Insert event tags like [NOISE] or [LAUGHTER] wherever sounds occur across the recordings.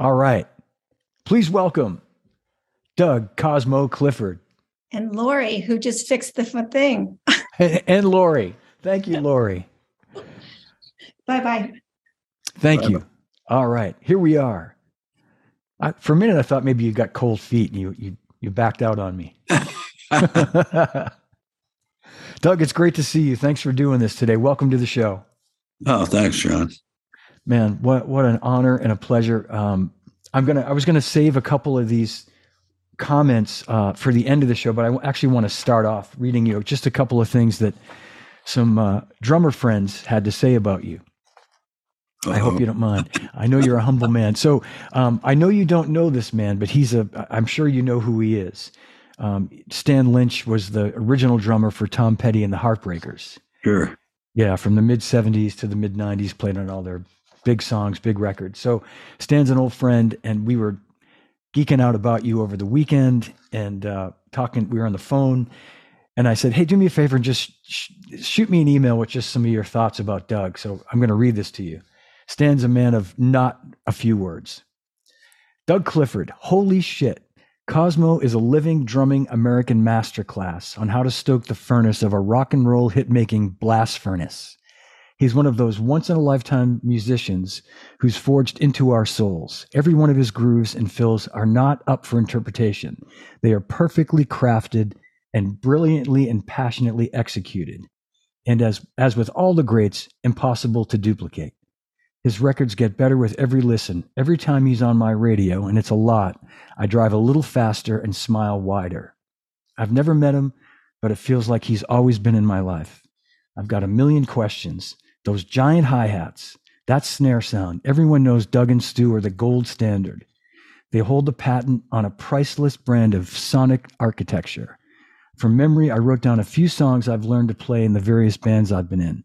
All right. Please welcome Doug Cosmo Clifford. And Lori, who just fixed the thing. [LAUGHS] and Lori. Thank you, Lori. bye bye. Thank you. All right. Here we are. I, for a minute, I thought maybe you got cold feet and you, you, you backed out on me. [LAUGHS] [LAUGHS] Doug, it's great to see you. Thanks for doing this today. Welcome to the show. Oh, thanks, John. Man, what what an honor and a pleasure. Um, I'm gonna. I was gonna save a couple of these comments uh, for the end of the show, but I actually want to start off reading you just a couple of things that some uh, drummer friends had to say about you. Uh-oh. I hope you don't mind. I know you're a humble man. So um, I know you don't know this man, but he's a. I'm sure you know who he is. Um, Stan Lynch was the original drummer for Tom Petty and the Heartbreakers. Sure. Yeah, from the mid 70s to the mid 90s, played on all their big songs, big records. So Stan's an old friend, and we were geeking out about you over the weekend and uh, talking. We were on the phone, and I said, "Hey, do me a favor and just sh- shoot me an email with just some of your thoughts about Doug." So I'm going to read this to you. Stan's a man of not a few words. Doug Clifford, holy shit. Cosmo is a living drumming American masterclass on how to stoke the furnace of a rock and roll hit making blast furnace. He's one of those once in a lifetime musicians who's forged into our souls. Every one of his grooves and fills are not up for interpretation. They are perfectly crafted and brilliantly and passionately executed. And as, as with all the greats, impossible to duplicate. His records get better with every listen. Every time he's on my radio, and it's a lot, I drive a little faster and smile wider. I've never met him, but it feels like he's always been in my life. I've got a million questions, those giant hi hats, that snare sound, everyone knows Doug and Stu are the gold standard. They hold the patent on a priceless brand of sonic architecture. From memory, I wrote down a few songs I've learned to play in the various bands I've been in.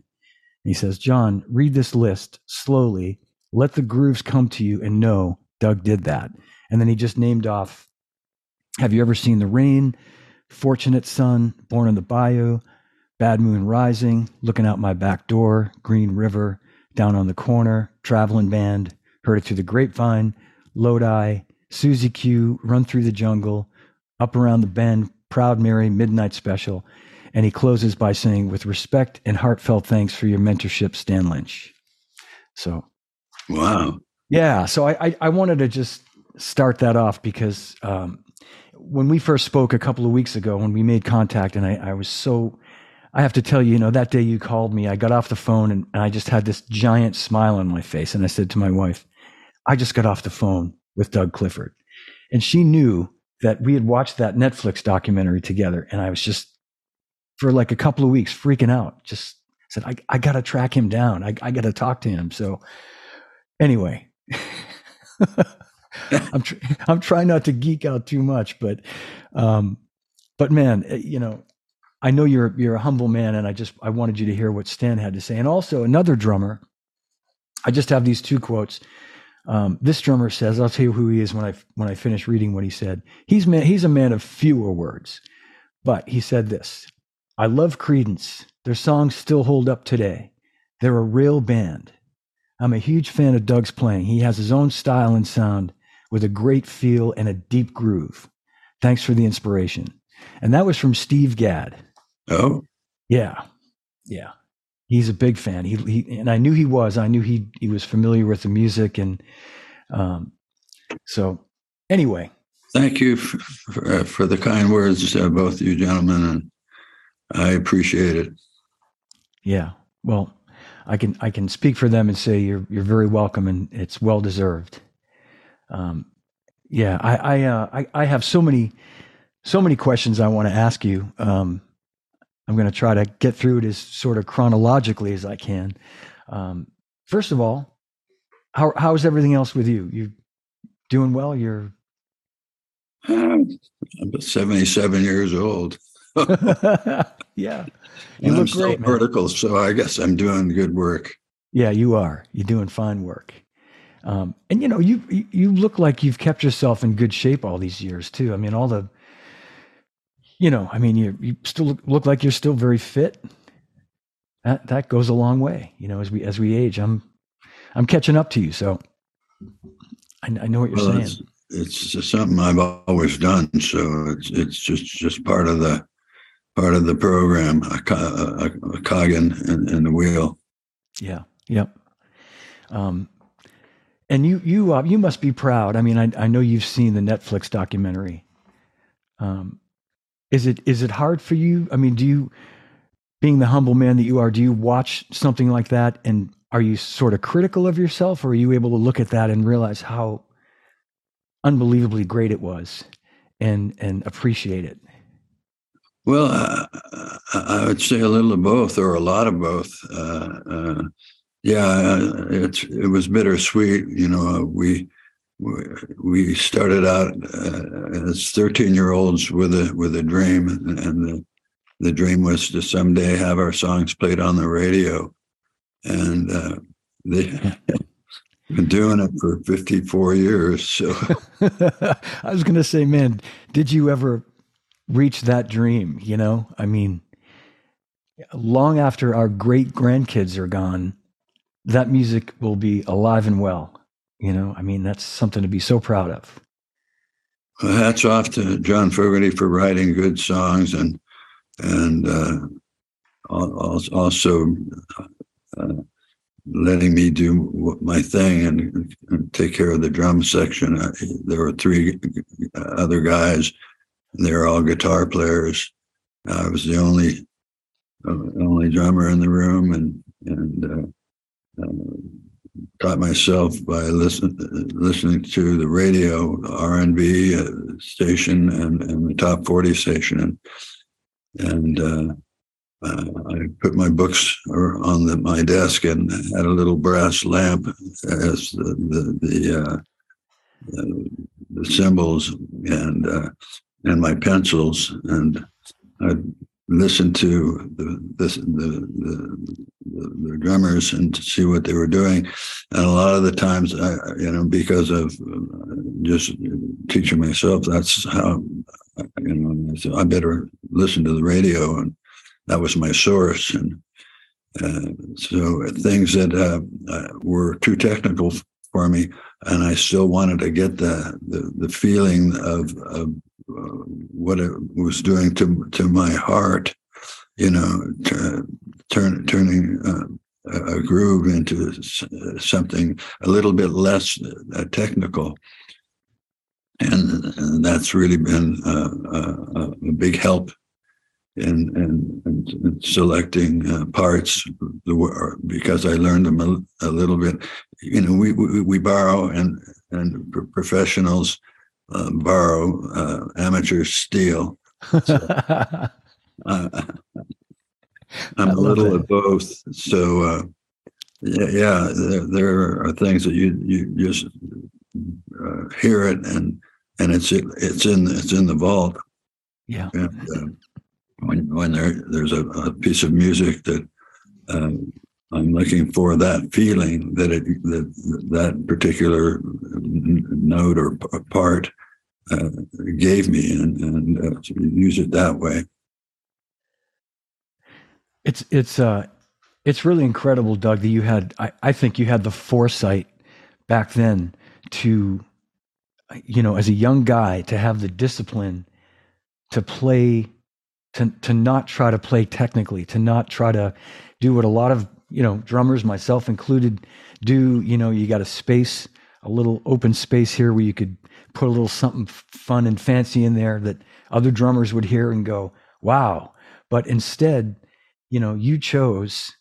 he says, John, read this list slowly. Let the grooves come to you and know Doug did that. And then he just named off Have you ever seen the rain? Fortunate Son, Born in the Bayou, Bad Moon Rising, Looking Out My Back Door, Green River, Down on the Corner, Traveling Band, Heard It Through the Grapevine, Lodi, Susie Q, Run Through the Jungle, Up Around the Bend, Proud Mary, Midnight Special. And he closes by saying, with respect and heartfelt thanks for your mentorship, Stan Lynch. So, wow. Yeah. So I, I, I wanted to just start that off because um, when we first spoke a couple of weeks ago, when we made contact, and I, I was so I have to tell you, you know, that day you called me, I got off the phone and, and I just had this giant smile on my face. And I said to my wife, I just got off the phone with Doug Clifford. And she knew that we had watched that Netflix documentary together. And I was just, for like a couple of weeks, freaking out. Just said, I, I got to track him down. I, I got to talk to him. So, anyway, [LAUGHS] I'm, tr- I'm trying not to geek out too much, but, um, but man, eh, you know, I know you're you're a humble man, and I just I wanted you to hear what Stan had to say. And also another drummer. I just have these two quotes. Um, this drummer says, "I'll tell you who he is when I when I finish reading what he said." He's man, he's a man of fewer words, but he said this: "I love Creedence. Their songs still hold up today. They're a real band. I'm a huge fan of Doug's playing. He has his own style and sound with a great feel and a deep groove. Thanks for the inspiration." And that was from Steve Gadd. Oh, yeah, yeah. He's a big fan. He, he and I knew he was. I knew he he was familiar with the music, and um, so anyway. Thank you for, for, uh, for the kind words, uh, both of you gentlemen, and I appreciate it. Yeah. Well, I can I can speak for them and say you're you're very welcome, and it's well deserved. Um, yeah, I I, uh, I I have so many so many questions I want to ask you. Um, I'm going to try to get through it as sort of chronologically as I can. Um, first of all, how how's everything else with you? You doing well? You're [SIGHS] I'm 77 years old. [LAUGHS] [LAUGHS] yeah, you and look I'm great. Vertical, so I guess I'm doing good work. Yeah, you are. You're doing fine work. Um, and you know, you you look like you've kept yourself in good shape all these years too. I mean, all the you know, I mean, you you still look, look like you're still very fit. That that goes a long way, you know. As we as we age, I'm I'm catching up to you. So, I, I know what you're Well, saying. it's, it's something I've always done, so it's it's just just part of the part of the program, a, a, a cog in, in, in the wheel. Yeah. Yep. Um, and you you uh, you must be proud. I mean, I I know you've seen the Netflix documentary. Um, is it is it hard for you? I mean, do you, being the humble man that you are, do you watch something like that and are you sort of critical of yourself, or are you able to look at that and realize how unbelievably great it was, and and appreciate it? Well, I, I would say a little of both, or a lot of both. Uh, uh, yeah, it's it was bittersweet. You know, we we started out uh, as thirteen year olds with a with a dream, and the the dream was to someday have our songs played on the radio, and uh, they [LAUGHS] been doing it for fifty four years. So [LAUGHS] I was going to say, man, did you ever reach that dream? You know, I mean, long after our great grandkids are gone, that music will be alive and well. You know, I mean, that's something to be so proud of. Well, hats off to John Fogerty for writing good songs and and uh, also uh, letting me do my thing and, and, take care of the drum section. Uh, there were three other guys; they were all guitar players. I was the only uh, only drummer in the room, and and uh, uh, taught myself by listen, listening to the radio, R and B uh, station, and, and the top forty station, and and uh, uh, I put my books on the, my desk and had a little brass lamp as the the the, uh, the, the cymbals and uh, and my pencils, and I'd listen to the the, the the, drummers and see what they were doing, and a lot of the times, I, you know, because of uh, just teaching myself, that's how you know I better listen to the radio, and that was my source, and. Uh, so things that uh, uh were too technical for me, and I still wanted to get the the, the feeling of, of what it was doing to to my heart, you know, turn, turning uh, a groove into something a little bit less uh, technical, and, and, that's really been uh, a big help in, in, in selecting uh, parts because I learned them a, a, little bit. You know, we we, we borrow and and professionals uh, borrow, uh, amateurs steal. So, [LAUGHS] uh, I'm a little of both. So, uh, yeah, yeah there, there, are things that you you just uh, hear it and and it's it's in it's in the vault. Yeah. And, uh, when when there there's a, a piece of music that um, I'm looking for that feeling that it that that particular note or part uh, gave me, and and uh, use it that way. It's it's uh it's really incredible, Doug, that you had. I, I think you had the foresight back then to, you know, as a young guy, to have the discipline to play to to not try to play technically, to not try to do what a lot of you know drummers, myself included, do. You know, you got a space, a little open space here where you could put a little something fun and fancy in there that other drummers would hear and go, "Wow!" But instead, you know, you chose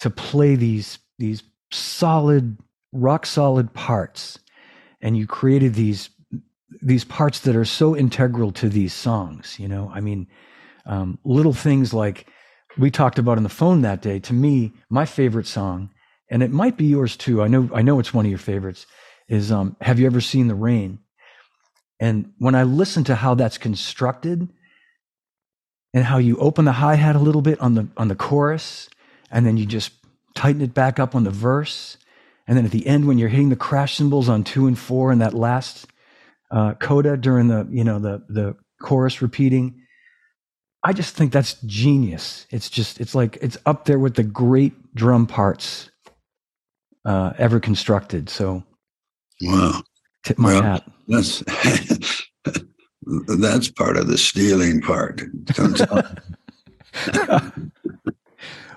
to play these these solid, rock solid parts, and you created these these parts that are so integral to these songs. You know, I mean, um, little things like we talked about on the phone that day. To me, my favorite song, and it might be yours too. I know I know it's one of your favorites. Is um, Have you ever seen the rain? And when I listen to how that's constructed, and how you open the hi hat a little bit on the on the chorus, and then you just tighten it back up on the verse, and then at the end when you're hitting the crash cymbals on two and four and that last uh, coda during the you know the the chorus repeating, I just think that's genius. It's just, it's like, it's up there with the great drum parts uh, ever constructed. So, wow. Tip my Well, hat. That's [LAUGHS] that's part of the stealing part. [LAUGHS]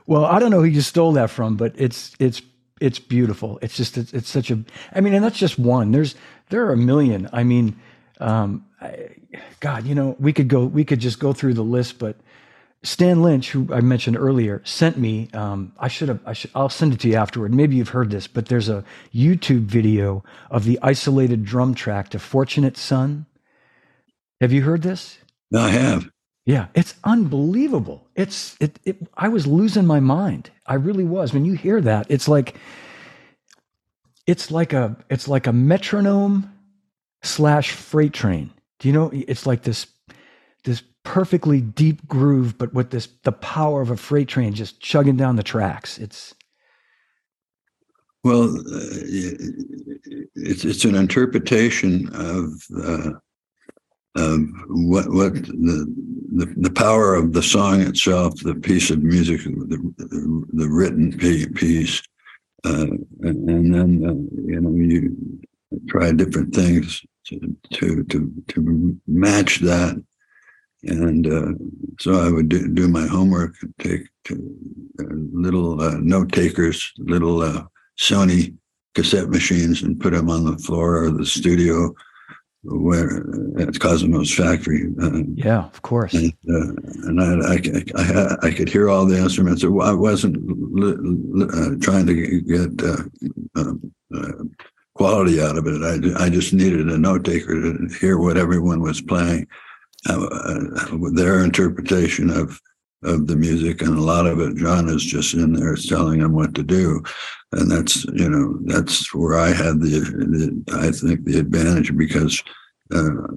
Well, I don't know who you stole that from, but it's it's it's beautiful. It's just it's, it's such a. I mean, and that's just one. There's there are a million. I mean, um, I, God, you know, we could go we could just go through the list, but Stan Lynch, who I mentioned earlier, sent me. Um, I should have. I should. I'll send it to you afterward. Maybe you've heard this, but there's a YouTube video of the isolated drum track to "Fortunate Son." Have you heard this? I have. Yeah, it's unbelievable. It's it, it. I was losing my mind. I really was. When you hear that, it's like it's like a it's like a metronome slash freight train. Do you know? It's like this this perfectly deep groove, but with this the power of a freight train just chugging down the tracks. It's Well, uh, it's it's an interpretation of uh, of what what the, the the power of the song itself, the piece of music, the the, the written piece, uh, and, and then uh, you know you try different things to to to, to match that. And uh, so I would do, do my homework, take to, uh, little uh, note takers, little uh, Sony cassette machines and put them on the floor of the studio where at Cosmo's Factory. Uh, yeah, of course. and, uh, and I, I, I, I could hear all the instruments. I wasn't li- li- uh, trying to get uh, uh, quality out of it. I, I just needed a note taker to hear what everyone was playing, uh, uh, their interpretation of of the music, and a lot of it, John is just in there telling them what to do, and that's you know that's where I had the, the I think the advantage because uh,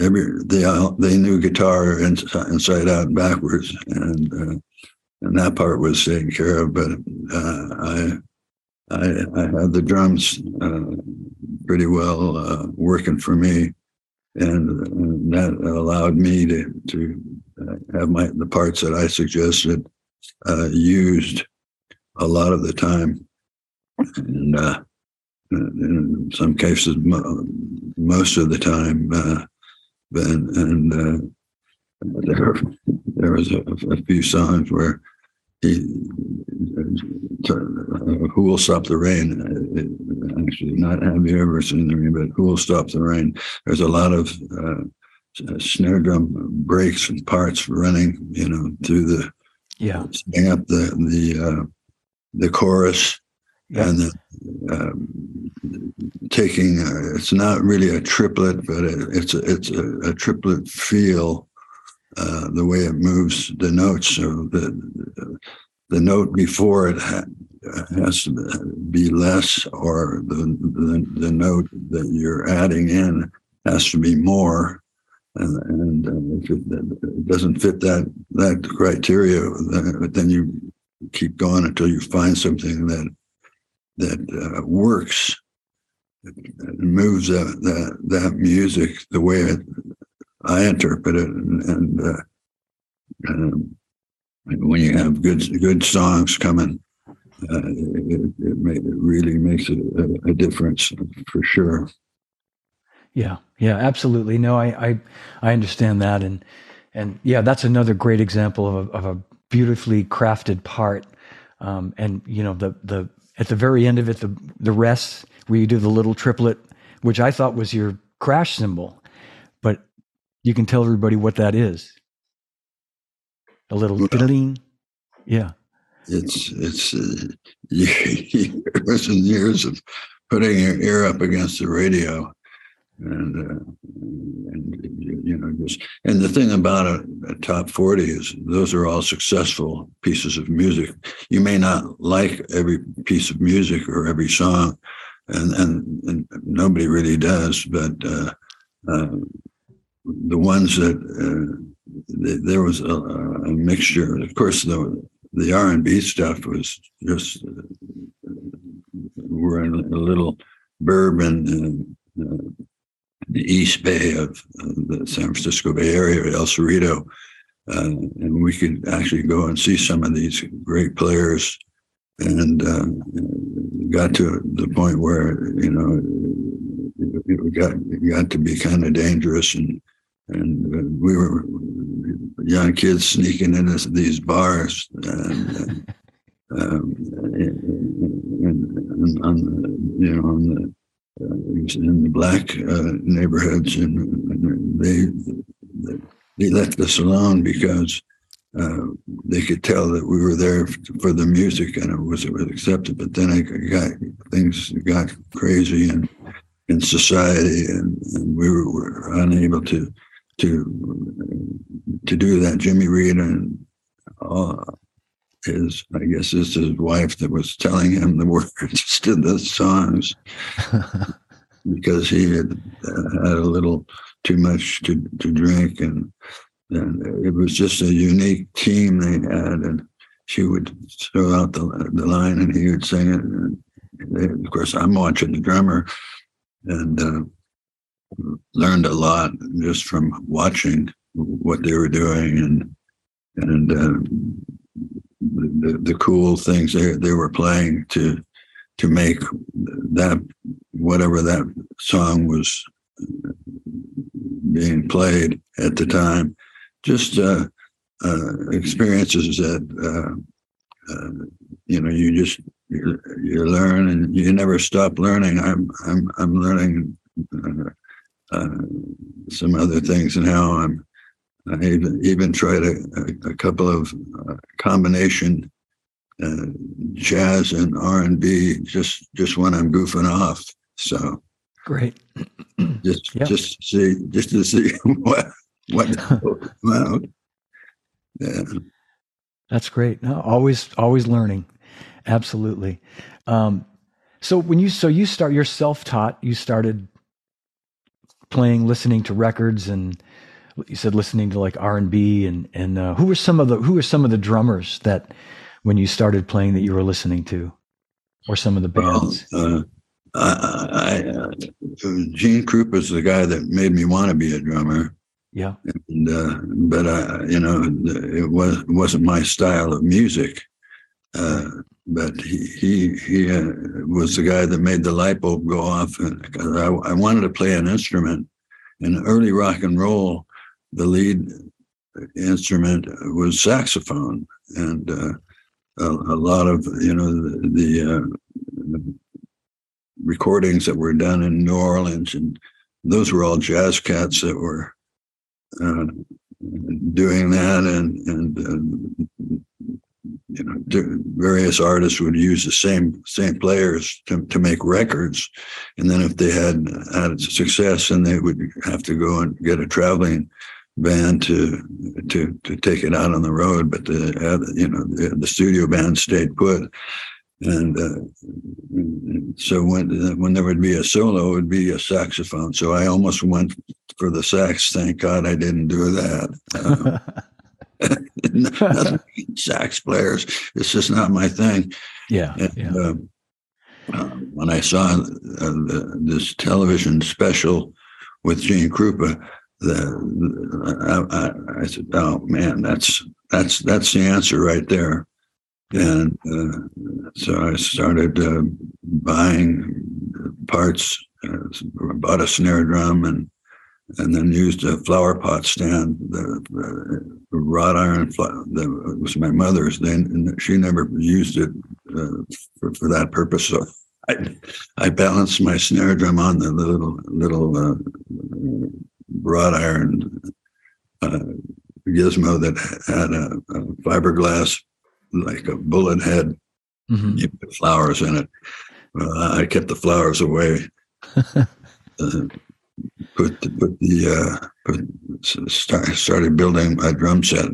every they they knew guitar inside, out and backwards, and uh, and that part was taken care of. But uh, I I I had the drums uh, pretty well uh, working for me, and, and that allowed me to to uh, have my the parts that I suggested uh, used a lot of the time, and. Uh, in some cases, mo- most of the time, uh, and, and there, there was a, a few songs where he, "Who Will Stop the Rain." uh, Actually, not "Have You Ever Seen the Rain," but "Who Will Stop the Rain." There's a lot of uh, snare drum breaks and parts running, you know, through the Yeah, up the the uh, the chorus Yeah. and the, um, taking uh, it's not really a triplet, but it, it's a, it's a, a triplet feel. Uh, the way it moves the notes, so the the note before it ha- has to be less, or the, the the note that you're adding in has to be more. And, and uh, if it, doesn't fit that that criteria, then, you keep going until you find something that that uh, works moves that, that that music the way it, I interpret it, and, and uh, um, when you have good good songs coming, uh, it, it, may, it really makes a, a, difference for sure. yeah, yeah, absolutely. No, I, I, I understand that, and and yeah, that's another great example of a, of a beautifully crafted part. Um, and you know, the the at the very end of it, the the rest where you do the little triplet, which I thought was your crash cymbal, but you can tell everybody what that is. A little Well- diddling. Yeah. It's it's uh, [LAUGHS] years and years of putting your ear up against the radio, and uh, and you, you know just and the thing about a, a top forty is those are all successful pieces of music. You may not like every piece of music or every song, and and, and nobody really does, but. Uh, uh, the ones that uh, th- there was a, a mixture. Of course, the the R and B stuff was just uh, we're in a little bourbon in uh, the East Bay of uh, the San Francisco Bay Area, El Cerrito, uh, and we could actually go and see some of these great players. And uh, got to the point where you know it got it got to be kind of dangerous, and and uh, we were young kids sneaking into these bars and. and um, and, and on the, you know, on the uh, in the black uh, neighborhoods, and, and they they left us alone because uh, they could tell that we were there for the music and it was, it was accepted. But then I got things got crazy in in society, and, and we were, were, unable to to to do that. Jimmy Reed and all his, I guess, is his wife that was telling him the [LAUGHS] words to the songs. [LAUGHS] Because he had uh, had a little too much to, to drink and and it was just a unique team they had. And she would throw out the, the line and he would sing it. And they, of course i'm watching the drummer and uh, learned a lot just from watching what they were doing and and uh, the, the cool things they, they were playing to to make that whatever that song was being played at the time. Just uh, uh, experiences that uh, uh you know you just you, you, learn and you never stop learning. I'm i'm i'm learning uh, some other things And now i'm I even, even tried a, a, couple of uh, combination uh, jazz and R and B just just when I'm goofing off. So great. just yep. just to see just to see [LAUGHS] what what. [LAUGHS] Yeah. That's great. No, always always learning. Absolutely. Um, so when you so you start you're self taught. You started playing, listening to records and you said listening to like R and B and and uh, who were some of the who were some of the drummers that when you started playing that you were listening to, or some of the bands? Well, uh, I, I uh, Gene the guy that made me want to be a drummer. Yeah, and, uh, but I, you know, it was it wasn't my style of music. Uh, but he he he uh, was the guy that made the light bulb go off, and because I, I wanted to play an instrument. In early rock and roll, the lead instrument was saxophone, and uh, a, a, lot of you know the, the uh, recordings that were done in New Orleans, and those were all jazz cats that were uh, doing that, and and uh, you know various artists would use the same same players to, to make records and then if they had had success and they would have to go and get a traveling band to to to take it out on the road, but the uh, you know the, the, studio band stayed put, and uh, so when when there would be a solo, it would be a saxophone. So I almost went for the sax. Thank God I didn't do that. [LAUGHS] [LAUGHS] sax players, it's just not my thing. Yeah, and, yeah. Uh, uh when I saw uh, the, this television special with Gene Krupa, the, I, I, said, "Oh man, that's that's that's the answer right there." And uh, so I started uh, buying parts. Uh, bought a snare drum and and then used a flower pot stand. The, the wrought iron that was my mother's. Then she never used it uh, for, for that purpose. So I I balanced my snare drum on the little little uh, wrought iron uh, gizmo that had a, a, fiberglass, like a bullet head. Mm-hmm. You put flowers in it. Well, I kept the flowers away. [LAUGHS] put the, put the uh, put, start, started building a drum set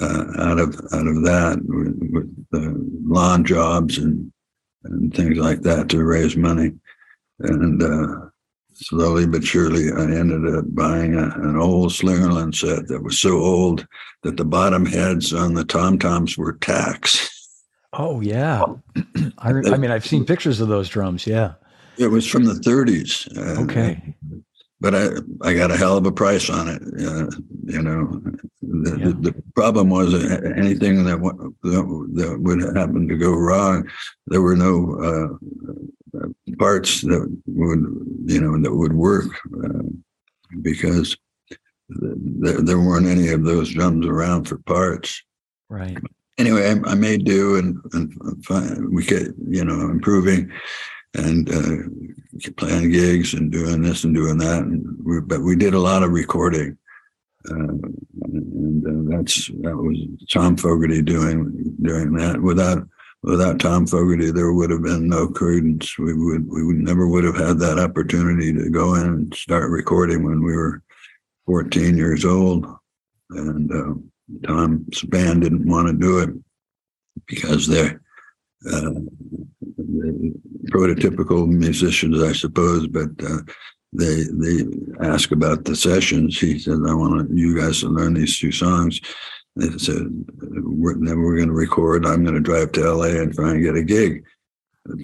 uh, out of out of that with, with lawn jobs and and things like that to raise money. And uh, slowly but surely, I ended up buying a, an old Slingerland set that was so old that the bottom heads on the tom toms were tacks. Oh yeah, [CLEARS THROAT] I, I, mean I've seen pictures of those drums. Yeah, it was from the 30s. Uh, okay, but I I got a hell of a price on it. Uh, you know, the, yeah. the, the, problem was anything that, that, that would happen to go wrong, there were no uh, parts that would you know that would work uh, because there, there weren't any of those drums around for parts. Right. Anyway, I, I made do and, and we get you know improving and uh, playing gigs and doing this and doing that. And we, but we did a lot of recording. Uh, and uh, that's that was Tom Fogerty doing doing that. Without without Tom Fogerty, there would have been no Creedence. We would we would never would have had that opportunity to go in and start recording when we were 14 years old. And uh, Tom's band didn't want to do it because they're uh, prototypical musicians, I suppose, but uh, they they ask about the sessions. He said, "I want you guys to learn these two songs." They said, we're, "Then we're going to record. I'm going to drive to L.A. and try and get a gig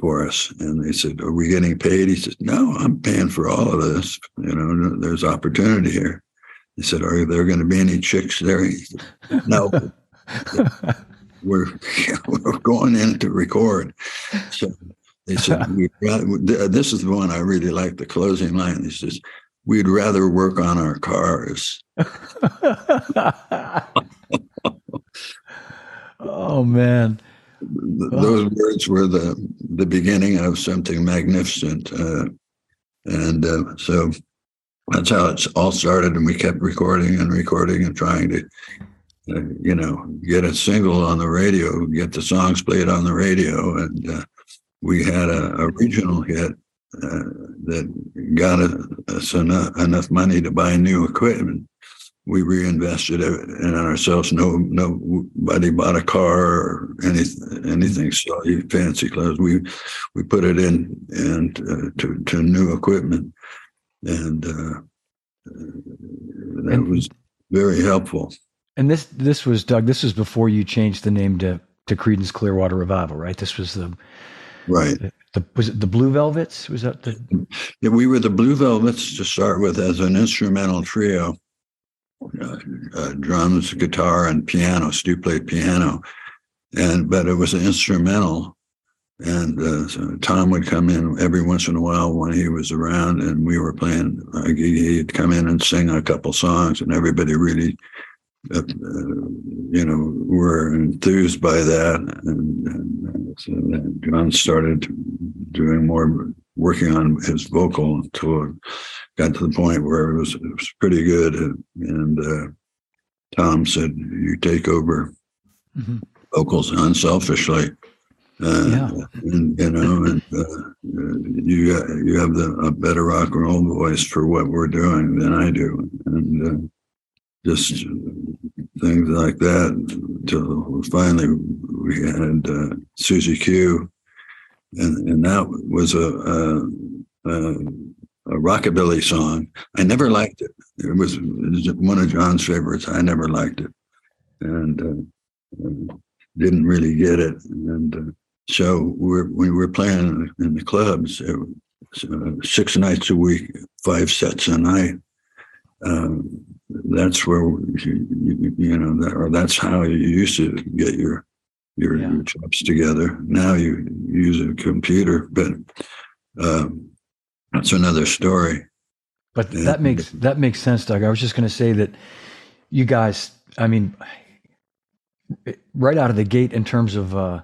for us." And they said, "Are we getting paid?" He said, "No, I'm paying for all of this. You know, there's opportunity here." He said, "Are there going to be any chicks there?" He said, "No." [LAUGHS] we're [LAUGHS] we're going in to record. So they said, [LAUGHS] "This is the one I really like." The closing line. He says, "We'd rather work on our cars." oh man! Those words were the the beginning of something magnificent, uh, and uh, so that's how it all started. And we kept recording and recording and trying to uh, you know, get a single on the radio, get the songs played on the radio, and uh, we had a, a regional hit uh, that got us enough, enough money to buy new equipment. We reinvested it in ourselves. No, nobody bought a car or anything, anything so fancy clothes. We we put it in and uh, to to new equipment, and uh, that was very helpful. And this this was Doug. This was before you changed the name to to Creedence Clearwater Revival, right? This was the right. The, the, was it the Blue Velvets? Was that the? Yeah, we were the Blue Velvets to start with as an instrumental trio. Uh, uh, drums, guitar, and piano. Stu played piano, and but it was an instrumental. And uh, so Tom would come in every once in a while when he was around, and we were playing. Uh, he'd come in and sing a couple songs, and everybody really uh, you know, were enthused by that. And, and so John started doing more, working on his vocal until it got to the point where it was, it was pretty good. And, and uh, Tom said, You take over mm-hmm. vocals unselfishly. Uh, yeah. and you know, and uh, you you have the a better rock and roll voice for what we're doing than I do, and uh, just things like that until finally we had uh, Susie Q, and and that was a, a, a, rockabilly song. I never liked it. It was, it was, one of John's favorites. I never liked it, and uh, didn't really get it. And uh, so we're, we were playing in the clubs. It uh, six nights a week, five sets a night. Um, that's where you, you know that, or that's how you used to get your your, yeah. your chops together. Now you use a computer, but um, that's another story. But and, that makes that makes sense, Doug. I was just going to say that you guys, I mean, right out of the gate in terms of uh,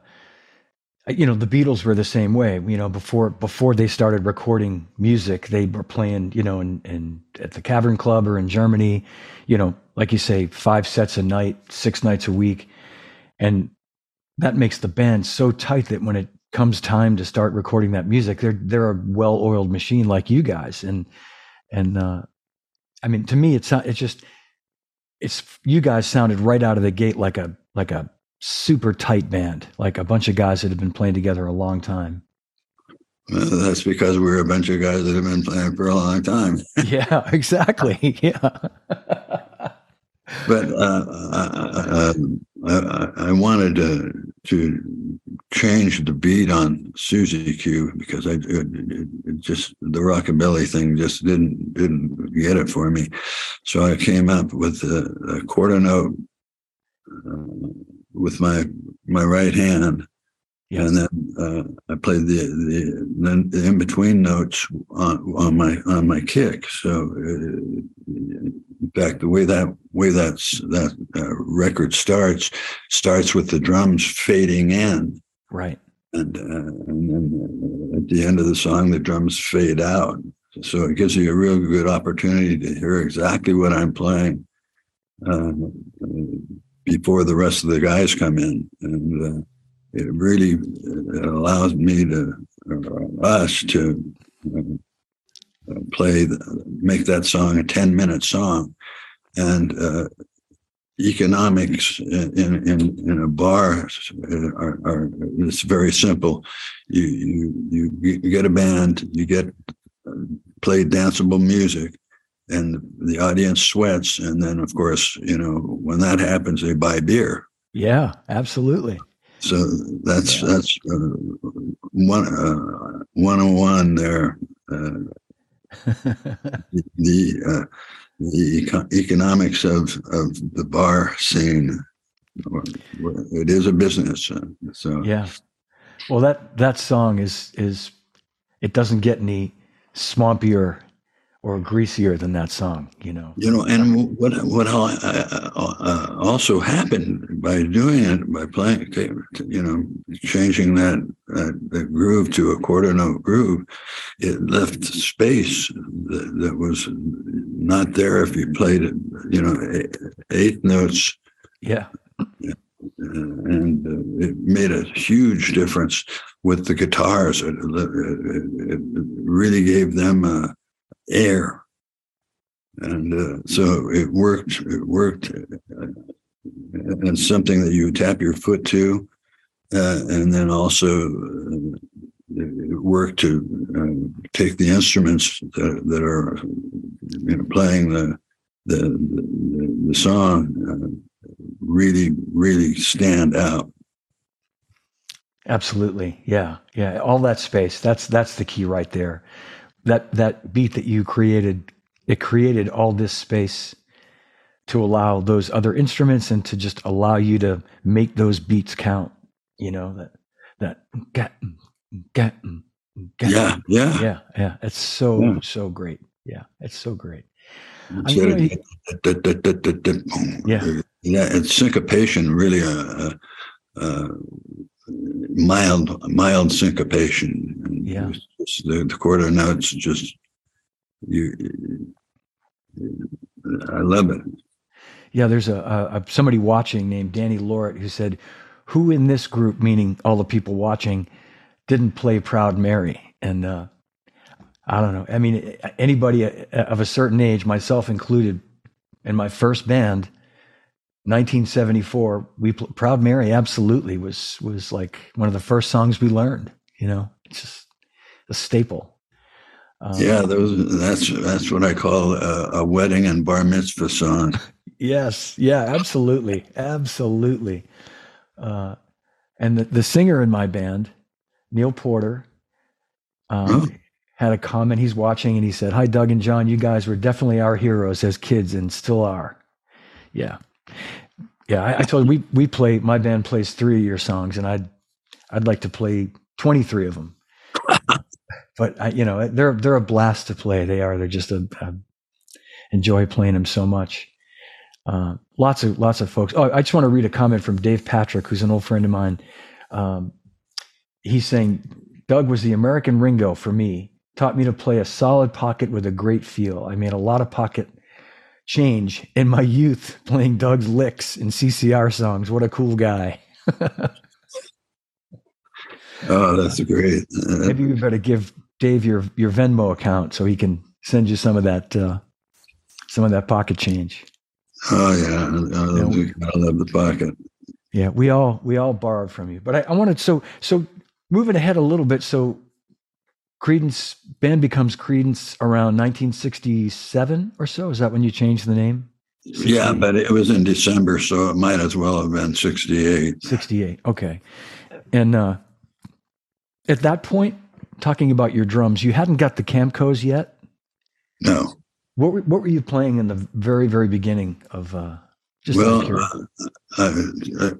you know the beatles were the same way. You know before before they started recording music they were playing you know in, in at the cavern club or in germany you know like you say five sets a night six nights a week. And that makes the band so tight that when it comes time to start recording that music they're they're a well-oiled machine like you guys. And and uh i mean to me it's not, it's just it's you guys sounded right out of the gate like a like a super tight band, like a bunch of guys that have been playing together a long time. That's because we're a bunch of guys that have been playing for a long time. [LAUGHS] yeah, exactly. [LAUGHS] Yeah. but uh, I, I, I, wanted to to change the beat on Susie Q because I it, it just the rockabilly thing just didn't didn't get it for me. So I came up with a, a quarter note uh, with my my right hand Yeah. And then uh, I played the the, then the in between notes on, on my on my kick. So, uh, in fact, the way that way that's that uh, record starts starts with the drums fading in, Right. and uh, and then uh, at the end of the song, the drums fade out. So it gives you a real good opportunity to hear exactly what I'm playing uh, before the rest of the guys come in, and uh, it really it allows me to uh, us to uh, play the, make that song a 10 minute song. And uh, economics in, in in a bar are, are it's very simple. You you you get a band you get uh, play danceable music and the audience sweats and then of course you know when that happens they buy beer Yeah, absolutely. so that's Yeah. that's uh, one uh, 101 there uh, [LAUGHS] the uh, the eco- economics of of the bar scene it is a business uh, so yeah. Well, that that song is is it doesn't get any swampier or greasier than that song. You know. you know and what what I, I, uh, also happened by doing it by playing you know changing that, that groove to a quarter note groove it left space that, that was not there if you played it you know eight, eighth notes Yeah. uh, and uh, it made a huge difference with the guitars it, it, it really gave them uh, air and uh, so it worked it worked uh, and something that you tap your foot to uh, and then also uh, it worked to uh, take the instruments that, that are you know playing the the the, the song uh, really really stand out Absolutely. Yeah. Yeah. All that space. That's that's the key right there. That that beat that you created, it created all this space to allow those other instruments and to just allow you to make those beats count. You know, that that get get yeah yeah yeah, yeah. It's so Yeah. so great. Yeah, it's so great. Gonna- Yeah. yeah, it's syncopation, really a, a, a mild, mild syncopation. And Yeah. just the, the quarter notes just you. I love it. Yeah, there's a, a, a somebody watching named Danny Lorett who said, "Who in this group, meaning all the people watching, didn't play Proud Mary?" And uh, I don't know. I mean, anybody of a certain age, myself included, in my first band, 1974, we pl- Proud Mary absolutely was was like one of the first songs we learned. You know, it's just a staple. Um, Yeah, those. That's that's what I call a, a wedding and bar mitzvah song. [LAUGHS] Yes. Yeah. Absolutely. Absolutely. Uh, and the, the singer in my band, Neil Porter, um, Oh. had a comment. He's watching and he said, "Hi, Doug and John. You guys were definitely our heroes as kids and still are." Yeah. Yeah. I, I told you we we play. My band plays three of your songs, and I'd I'd like to play twenty three of them. [LAUGHS] but I, you know, they're they're a blast to play. They are. They're just a, a enjoy playing them so much. Uh, lots of lots of folks. Oh, I just want to read a comment from Dave Patrick, who's an old friend of mine. Um, he's saying Doug was the American Ringo for me. Taught me to play a solid pocket with a great feel. I made a lot of pocket change in my youth playing Doug's licks in CCR songs. What a cool guy. [LAUGHS] Oh, that's great. [LAUGHS] Maybe we better give Dave your your Venmo account so he can send you some of that uh, some of that pocket change. oh yeah, I love, Yeah. I love the pocket. Yeah, we all we all borrowed from you. But I, I wanted so so moving ahead a little bit. So Creedence band becomes Creedence around 1967 or so. Is that when you changed the name? Yeah, but it was in December, so it might as well have been '68. 68. Okay. And uh, at that point, talking about your drums, you hadn't got the Camcos yet. No, What were, what were you playing in the very very beginning of? Uh, just out of well, curiosity? uh,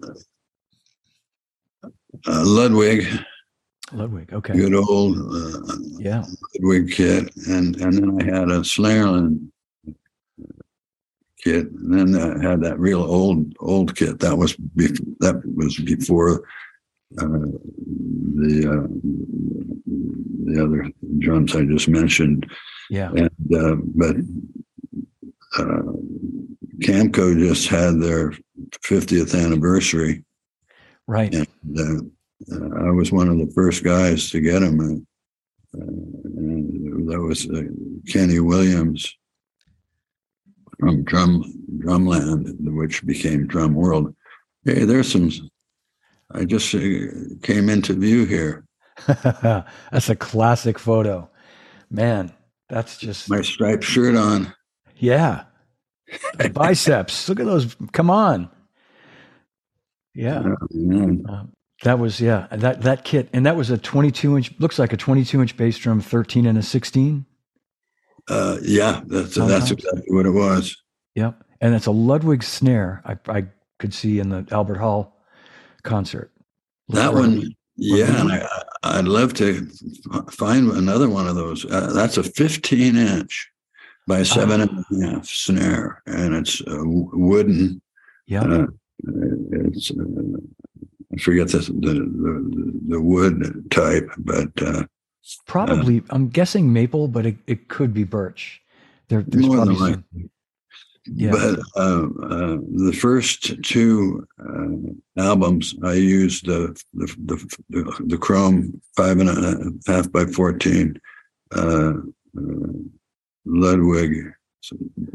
uh, Ludwig, Ludwig. Okay. good old uh, Yeah. Ludwig kit, and and then I had a Slingerland kit, and then I had that real old old kit. That was bef- that was before uh, the uh, the other drums I just mentioned. Yeah. And uh, but uh, Camco just had their 50th anniversary, Right. and uh, uh, I was one of the first guys to get him, And, uh, and that was uh, Kenny Williams from Drum Drumland, which became Drum World. Hey, there's some. I just uh, came into view here. [LAUGHS] that's a classic photo. Man, that's just My striped shirt on. yeah. [LAUGHS] Biceps. Look at those. Come on. Yeah. Oh. Um, that was yeah. That that kit and that was a 22 inch. Looks like a 22 inch bass drum, 13 and a 16. Uh, yeah, that's that's exactly what it was. Yep. And it's a Ludwig snare. I I could see in the Albert Hall concert. That one, yeah, and I, I'd love to find another one of those. Uh, that's a 15 inch by seven and a half snare, and it's uh, wooden. Yeah. Uh, it's uh, I forget the, the the the wood type, but uh, Probably, I'm guessing maple, but it, it could be birch. There, there's more than probably likely. some, Yeah. But uh, uh, the first two uh, albums, I used the the, the the the Chrome five and a half by fourteen, uh, uh, Ludwig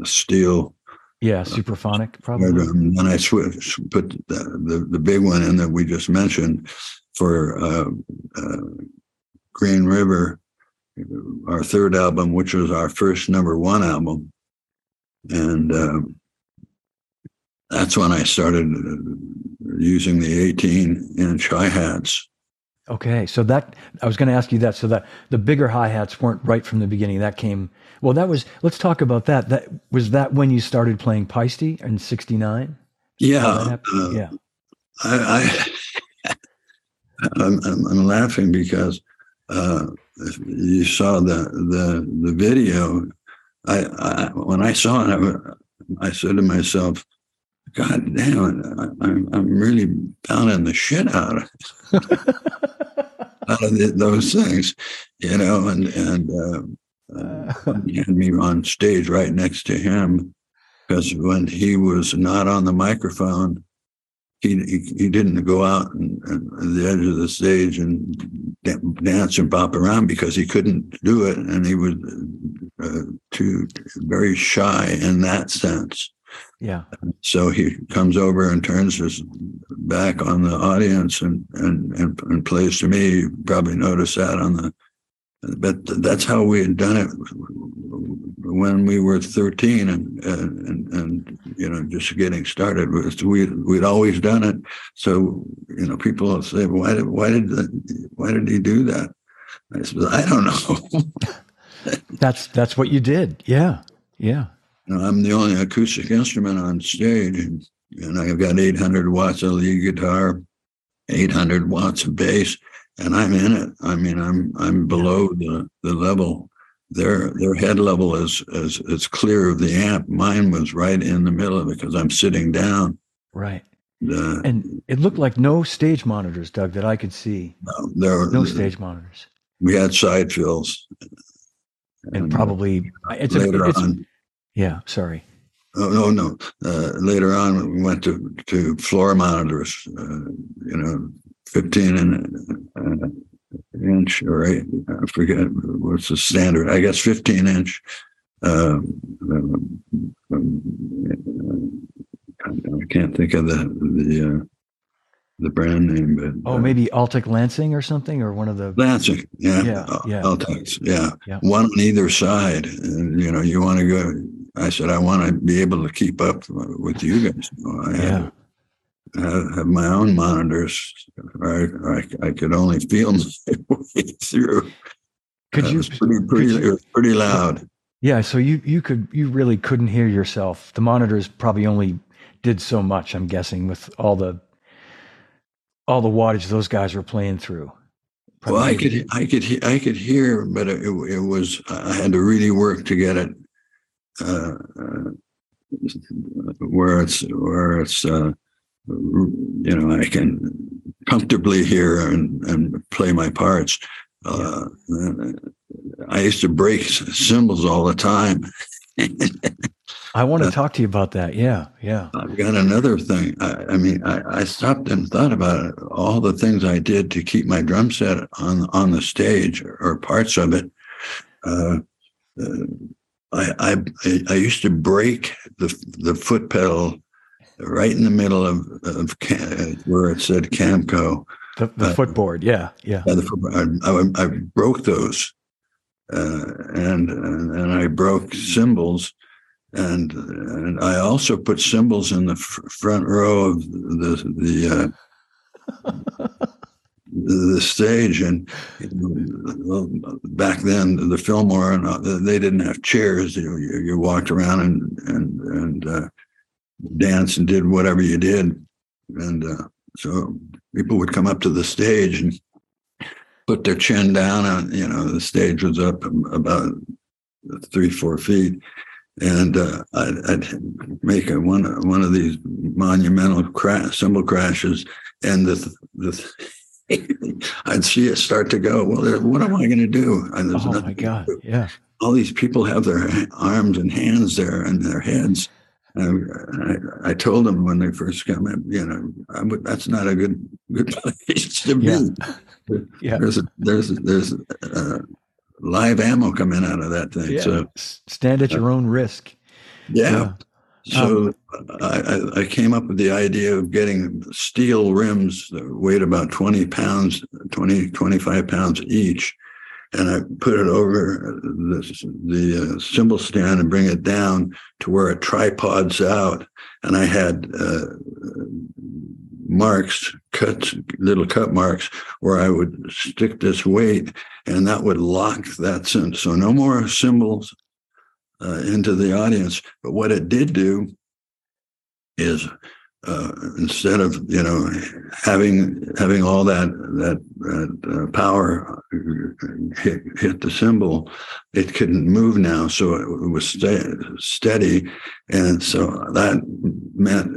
steel. Yeah, Supraphonic, And probably. then I switched, put the, the the big one in that we just mentioned for uh, uh, Green River, our third album, which was our first number one album, and um, that's when I started uh, using the 18 inch hi hats. Okay, so that I was going to ask you that. So that the bigger hi hats weren't right from the beginning. That came well. That was. Let's talk about that. That was that when you started playing Paiste in '69. Yeah, uh, yeah. I, I [LAUGHS] I'm, I'm, I'm laughing because uh, you saw the the the video. I, I when I saw it, I, I said to myself, "God damn it! I, I'm I'm really pounding the shit out of [LAUGHS] out of the, those things, you know." And and uh, uh, he had me on stage right next to him because when he was not on the microphone, he he, he didn't go out and, and at the edge of the stage and da- dance and bop around because he couldn't do it, and he was uh, too very shy in that sense. Yeah. So he comes over and turns his back on the audience and and and, and plays to me. You probably noticed that on the, but that's how we had done it when we were thirteen and and and, and you know just getting started. We we'd always done it. So you know people will say, why did why did the, why did he do that? I said, I don't know. [LAUGHS] That's that's what you did. Yeah. Yeah. Know, I'm the only acoustic instrument on stage, and, and I've got 800 watts of lead guitar, 800 watts of bass, and I'm in it. I mean, I'm I'm below the the level. Their their head level is is is clear of the amp. Mine was right in the middle because I'm sitting down. Right. And it looked like no stage monitors, Doug, that I could see. there, No stage monitors. We had side fills, And probably it's a, later it's, on. Yeah, sorry. Oh no, no. Uh, later on, we went to to floor monitors. Uh, you know, fifteen and uh, inch or eight. I forget what's the standard. I guess fifteen inch. Um, um, um, I can't think of the the uh, the brand name, but Oh, uh, maybe Altec Lansing or something, or one of the. Lansing, yeah, Yeah, uh, yeah. Altex, yeah. Yeah. one on either side. And, you know, you want to go. I said, I want to be able to keep up with you guys. I Yeah. have, have, my own monitors. I, I, I could only feel [LAUGHS] my way through. Could you? It was pretty, pretty, you- it was pretty loud. Yeah. So you you could you really couldn't hear yourself. The monitors probably only did so much. I'm guessing with all the all the wattage those guys were playing through. Well, I could, I could, I could hear, but it, it was, I had to really work to get it, uh, uh, where it's, where it's, uh, you know, I can comfortably hear and, and play my parts. Uh, I used to break cymbals all the time. I want to uh, talk to you about that. Yeah, yeah. I've got another thing. I, I mean, I, I stopped and thought about it. All the things I did to keep my drum set on on the stage or parts of it. Uh, uh, I, I I used to break the the foot pedal right in the middle of of Cam, where it said Camco. The, the Uh, footboard. Yeah, yeah. Yeah, the I, I, I broke those, uh, and, and and I broke cymbals, and and I also put cymbals in the f- front row of the the uh, [LAUGHS] the, stage. And you know, back then, the Fillmore and uh, they didn't have chairs. You you, you walked around and and and uh, danced and did whatever you did, and uh, so people would come up to the stage and put their chin down and you know the stage was up about three four feet and uh, I'd, I'd make a, one one of these monumental crash cymbal crashes and the the [LAUGHS] I'd see it start to go well what am I going to do and there's Oh my God. Yeah. all these people have their arms and hands there and their heads and I, I told them when they first come in, you know, would, that's not a good good [LAUGHS] place to be. Yeah. [LAUGHS] Yeah. There's a, there's there's uh, live ammo coming out of that thing. Yeah. So Stand at your own risk. yeah. So I, I, I came up with the idea of getting steel rims that weighed about 20 pounds, 20, 25 pounds each. And I put it over the, the uh, cymbal stand and bring it down to where it tripods out. And I had uh, marks, cuts, little cut marks where I would stick this weight and that would lock that sim. So no more cymbals uh, into the audience. But what it did do is uh, instead of you know having having all that that, that uh, power hit, hit the cymbal, it couldn't move now, so it was sta- steady, and so that meant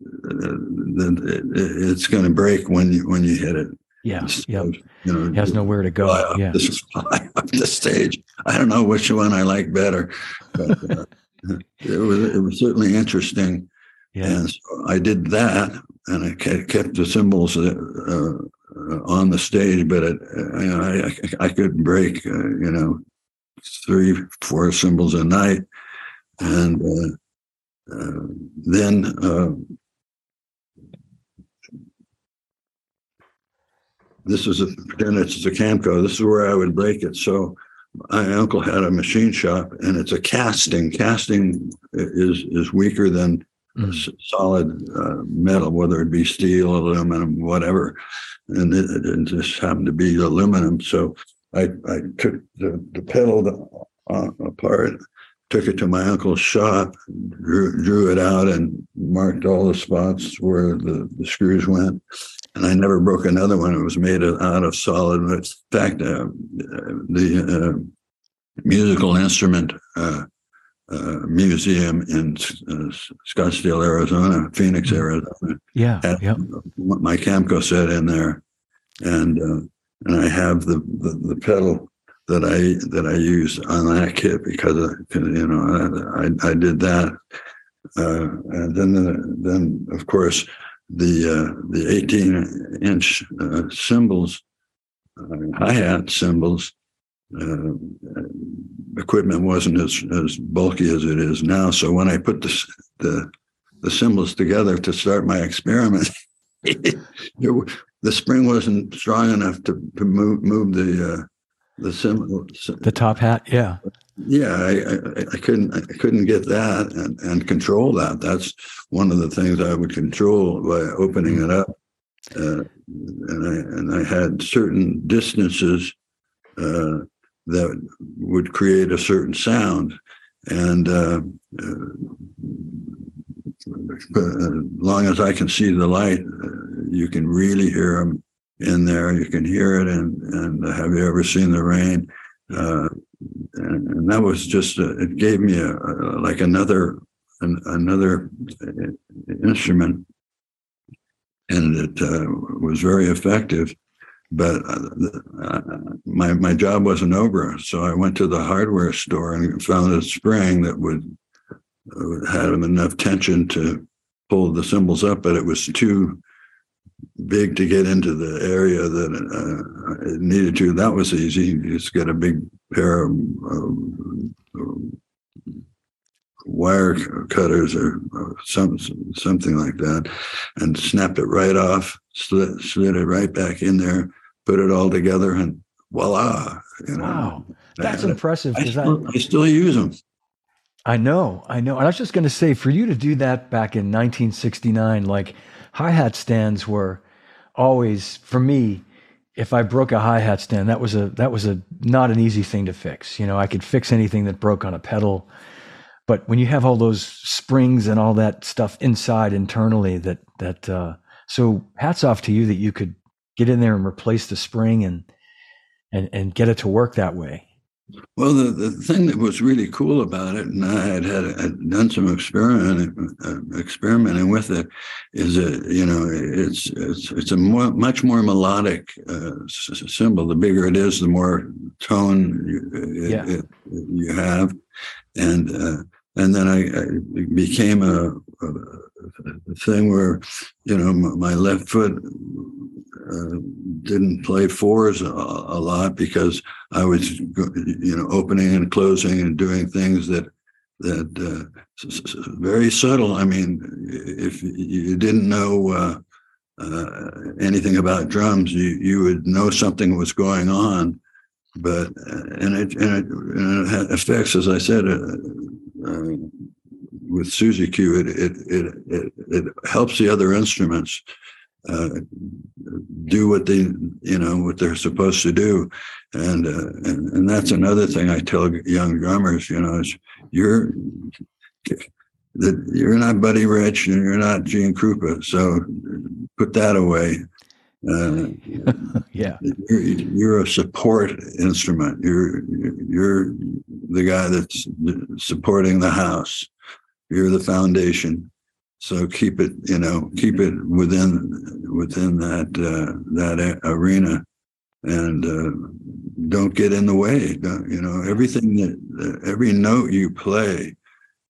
that it's going to break when you when you hit it. Yeah. You know, It has nowhere to go. up Yeah. the, [LAUGHS] fly up the stage. I don't know which one I like better, but uh, [LAUGHS] it was it was certainly interesting. Yeah. And so I did that, and I kept the cymbals uh, uh, on the stage, but it, know, I I could break uh, you know three four cymbals a night, and uh, uh, then. This is a pretend it's a Camco. This is where I would break it. So my uncle had a machine shop, and it's a casting. Casting is is weaker than Mm. solid uh, metal, whether it be steel, aluminum, whatever. And it, it just happened to be aluminum. So I I took the the pedal uh, apart, took it to my uncle's shop, drew drew it out, and marked all the spots where the, the screws went and I never broke another one. It was made out of solid. In fact, uh, the uh, musical instrument uh, uh, museum in uh, Scottsdale, Arizona, Phoenix, Arizona, Yeah. had Yeah. my Camco set in there, and uh, and I have the, the the pedal that I that I used on that kit because uh, 'cause, you know I I, did that, uh, and then the, then of course the uh, the 18 inch uh, cymbals, uh, hi hat cymbals. Uh, equipment wasn't as, as bulky as it is now. So when I put the the, the cymbals together to start my experiment, [LAUGHS] the spring wasn't strong enough to, to move move the uh, the. The top hat. Yeah. Yeah, I, I, I couldn't I couldn't get that and, and control that. That's one of the things I would control by opening it up. Uh, and I and I had certain distances uh, that would create a certain sound, and uh, uh, as long as I can see the light, uh, you can really hear them in there. You can hear it. And, and have you ever seen the rain? Uh, and, and that was just, a, it gave me a, a like another, an, another instrument. And it uh, was very effective but uh, my my job wasn't over, so I went to the hardware store and found a spring that would uh, had enough tension to pull the cymbals up, but it was too big to get into the area that uh, it needed to. That was easy. You just get a big pair of um, wire cutters or, or some, something like that and snapped it right off, slid, slid it right back in there put it all together, and voila! You know, wow, that's impressive. I still, I, I still use them. I know, I know. And I was just going to say, for you to do that back in 1969, like hi hat stands were always for me. If I broke a hi hat stand, that was a that was a not an easy thing to fix. You know, I could fix anything that broke on a pedal, but when you have all those springs and all that stuff inside internally, that that uh, so hats off to you that you could get in there and replace the spring and and and get it to work that way. Well, the, the thing that was really cool about it, and I had, had, had done some experimenting, uh, experimenting with it, is that you know it's it's it's a more, much more melodic uh, cymbal. The bigger it is, the more tone you, yeah. it, it, you have, and uh, and then I, I became a, a, thing where you know my left foot uh, didn't play fours a, a, lot because I was, you know, opening and closing and doing things that that uh, very subtle. I mean, if you didn't know uh, uh, anything about drums, you you would know something was going on, but uh, and it and it, and it affects, as I said. With Susie Q, it, it it it it helps the other instruments uh, do what they you know what they're supposed to do. And uh, and, and that's another thing i tell young drummers you know is you're that you're not buddy rich and you're not gene krupa so put that away uh, [LAUGHS] yeah. you're, you're, a support instrument. You're you're the guy that's supporting the house. You're the foundation. So keep it, you know, keep it within within that uh, that arena, and uh, don't get in the way. Don't, you know, everything that every note you play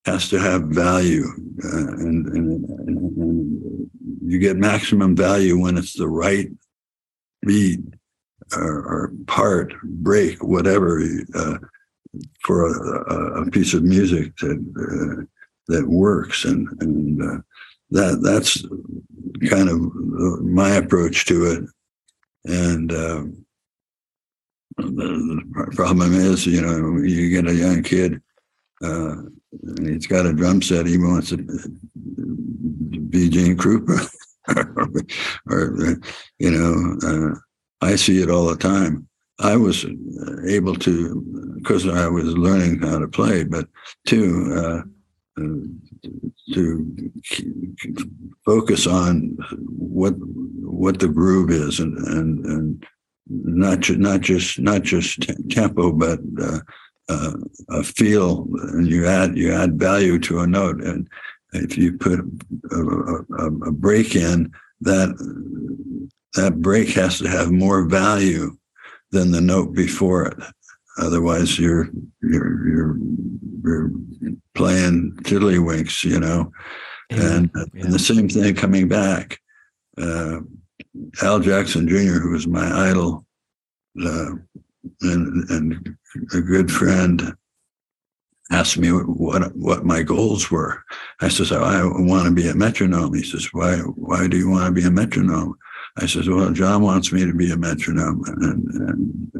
has to have value, uh, and, and, and, you get maximum value when it's the right beat or, or part, break, whatever, uh, for a, a, piece of music that uh, that works, and and uh, that that's kind of my approach to it. And the, the, problem is, you know, you get a young kid uh, and he's got a drum set. He wants to be Gene Krupa, [LAUGHS] or, you know, uh, I see it all the time. I was able to, because I was learning how to play, but two, uh, to focus on what what the groove is and and and not just not just not just tempo but uh, uh, a feel and you add you add value to a note and if you put a, a, a break in that that break has to have more value than the note before it Otherwise, you're you're you're, you're playing tiddlywinks, you know. And, yeah. and, the same thing coming back. Uh, Al Jackson Jr., who was my idol uh, and and a good friend, asked me what what my goals were. I says, I want to be a metronome. He says, Why why do you want to be a metronome? I says, Well, John wants me to be a metronome, and,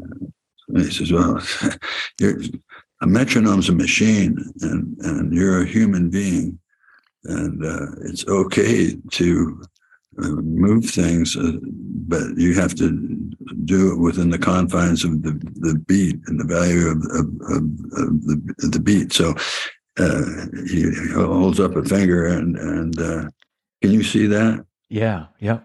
and he says, Well, [LAUGHS] a metronome's a machine and, and you're a human being. And uh, it's okay to move things, uh, but you have to do it within the confines of the, the beat and the value of, of, of, of the, the beat. So uh, he holds up a finger and, and uh, can you see that? Yeah, yeah.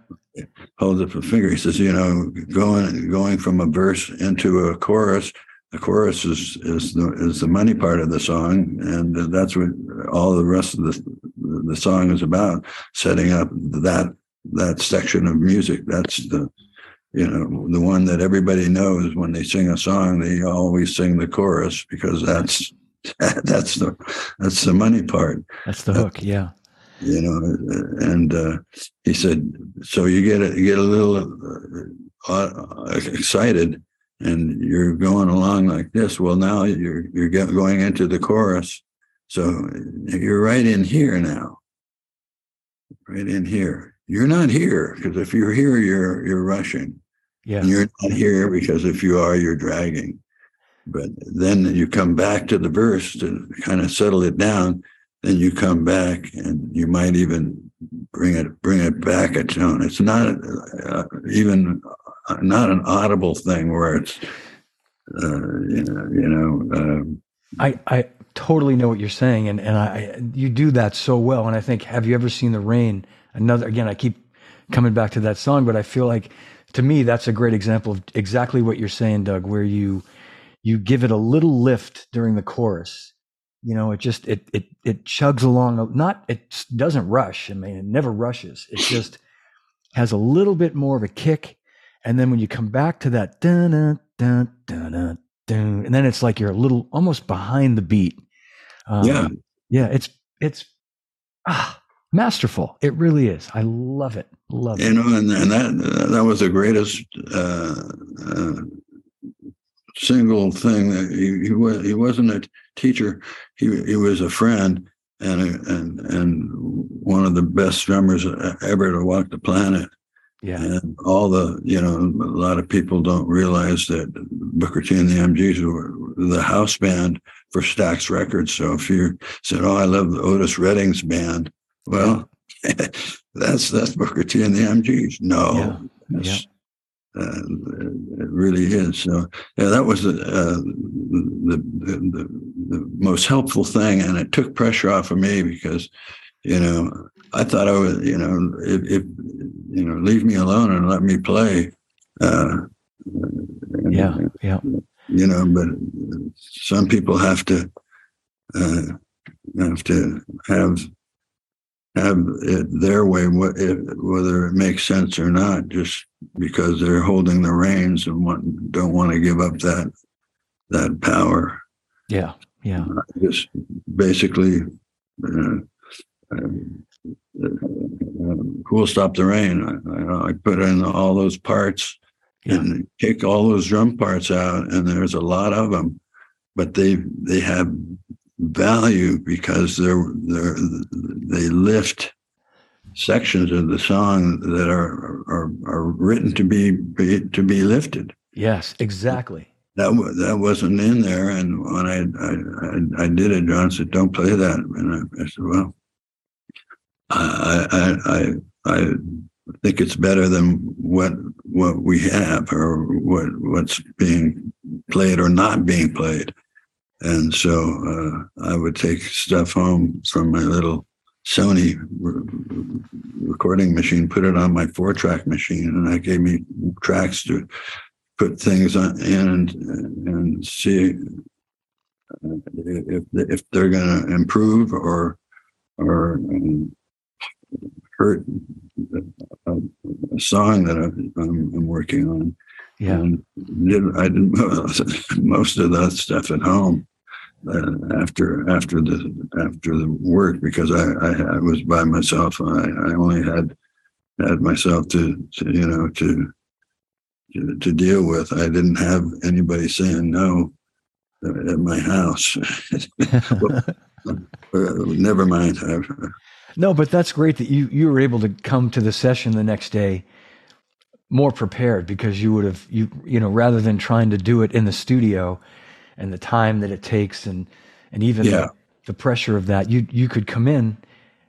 Holds up a finger. He says, you know, going going from a verse into a chorus. The chorus is is the is the money part of the song, and that's what all the rest of the the song is about. Setting up that that section of music. That's the you know the one that everybody knows when they sing a song. They always sing the chorus because that's [LAUGHS] that's the that's the money part. That's the hook. Yeah you know and uh, he said so you get a, you get a little uh, excited and you're going along like this well now you're you're get, going into the chorus so you're right in here now right in here you're not here because if you're here you're you're rushing yeah and you're not here because if you are you're dragging but then you come back to the verse to kind of settle it down then you come back and you might even bring it bring it back a tone. It's not uh, even uh, not an audible thing where it's uh, you know you know. Um, I I totally know what you're saying, and and I you do that so well. And I think have you ever seen the rain? Another again, I keep coming back to that song, but I feel like to me that's a great example of exactly what you're saying, Doug, where you you give it a little lift during the chorus. You know it just it it it chugs along not it doesn't rush. I mean it never rushes. It just has a little bit more of a kick. And then when you come back to that dun dun dun dun dun and then it's like you're a little almost behind the beat. Um, yeah. yeah it's it's ah masterful. It really is. I love it. Love you it know and, and that that was the greatest uh, uh, single thing that he, he was he wasn't a teacher. He he was a friend and and and one of the best drummers ever to walk the planet. Yeah. And all the you know a lot of people don't realize that booker t and the mgs were the house band for stax records. So if you said oh i love the otis redding's band well [LAUGHS] that's that's booker t and the mgs no yeah. yeah. Uh, it really is. So yeah, that was the, uh, the, the, the most helpful thing, and it took pressure off of me because, you know, I thought I was, you know, if, if you know, leave me alone and let me play. Uh, and, yeah, yeah. You know, but some people have to uh, have to have have it their way, whether it makes sense or not, just because they're holding the reins and want, don't want to give up that that power. Yeah, yeah. Uh, just basically, uh, uh, who will stop the rain? I, I, put in all those parts yeah. and kick all those drum parts out, and there's a lot of them, but they they have value because they're, they're they lift sections of the song that are are, are written to be, be to be lifted. Yes, exactly. That that wasn't in there, and when I I, I did it, John said, "Don't play that," and I, I said, "Well, I I I I think it's better than what what we have or what what's being played or not being played." And so uh, I would take stuff home from my little Sony re- recording machine, put it on my four track machine, and that gave me tracks to put things on in and, and see uh, if, if they're going to improve or or um, hurt a, a, song that I'm, I'm working on. Yeah, and did, I did [LAUGHS] most of that stuff at home uh, after after the after the work because I, I, I was by myself. I, I only had had myself to, to you know to, to, to deal with. I didn't have anybody saying no uh, at my house. [LAUGHS] Uh, never mind. Uh, no, but that's great that you you were able to come to the session the next day more prepared because you would have you you know rather than trying to do it in the studio and the time that it takes and and even yeah. the, the pressure of that you you could come in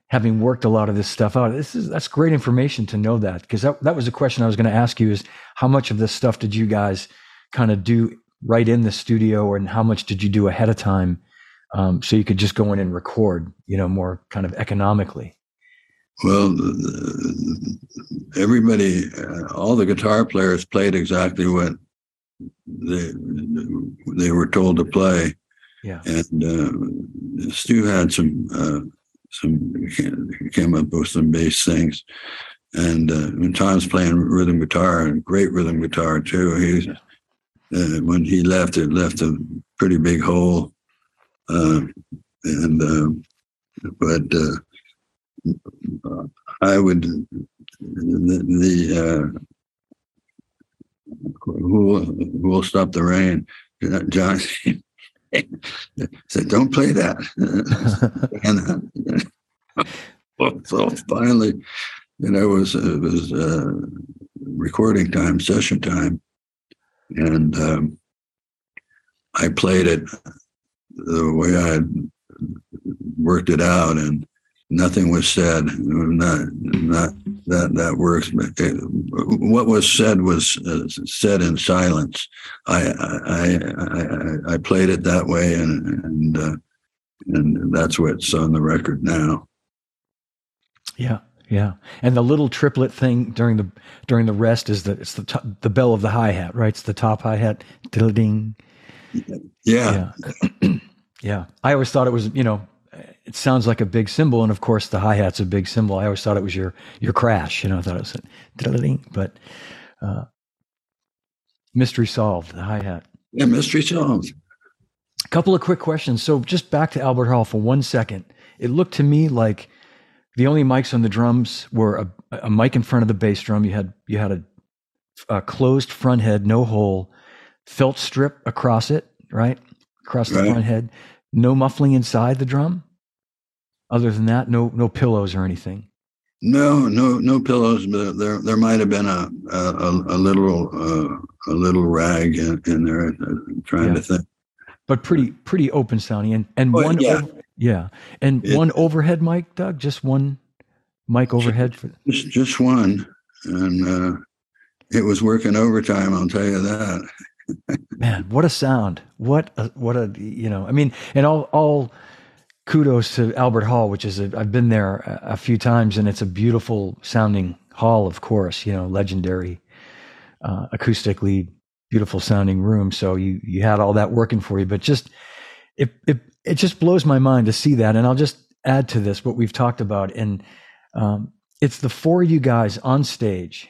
having worked a lot of this stuff out this is that's great information to know that because that, that was a question i was going to ask you is how much of this stuff did you guys kind of do right in the studio and how much did you do ahead of time um, so you could just go in and record you know more kind of economically Well, everybody, uh, all the guitar players played exactly what they they were told to play. Yeah. And uh, Stu had some uh, some came up with some bass things, and uh, when Tom's playing rhythm guitar and great rhythm guitar too. He uh, when he left, it left a pretty big hole, uh, and uh, but uh, I would the, the uh, who who will stop the rain, John [LAUGHS] said, "Don't play that." [LAUGHS] and [LAUGHS] so finally, you know, it was it was uh, recording time, session time, and um, I played it the way I worked it out, and nothing was said. Not not that that works. What was said was uh, said in silence. I I, I I played it that way, and and uh, and that's what's on the record now. Yeah, yeah. And the little triplet thing during the during the rest is that it's the top, the bell of the hi hat, right? It's the top hi hat. Ding. Yeah. Yeah. [CLEARS THROAT] yeah. I always thought it was, you know, it sounds like a big cymbal, and of course the hi hat's a big cymbal. I always thought it was your your crash. You know, I thought it was a ding, but uh, mystery solved. The hi hat. Yeah, mystery solved. A couple of quick questions. So just back to Albert Hall for one second. It looked to me like the only mics on the drums were a, a mic in front of the bass drum. You had you had a, a closed front head, no hole, felt strip across it, right across the Right. front head. No muffling inside the drum. Other than that, no no pillows or anything. No, no, no pillows. But there, there might have been a a, a little uh, a little rag in, in there. I'm trying Yeah. to think. But pretty pretty open sounding and and Well, one yeah. over- yeah and It- one overhead mic, Doug. Just one mic overhead for Just, just one, and uh, it was working overtime. I'll tell you that. [LAUGHS] man what a sound what a what a you know i mean and all all kudos to albert hall which is i've been there a, a few times and it's a beautiful sounding hall of course you know legendary uh, acoustically beautiful sounding room. So you you had all that working for you. But just it it it just blows my mind to see that. And i'll just add to this what we've talked about. And um, it's the four of you guys on stage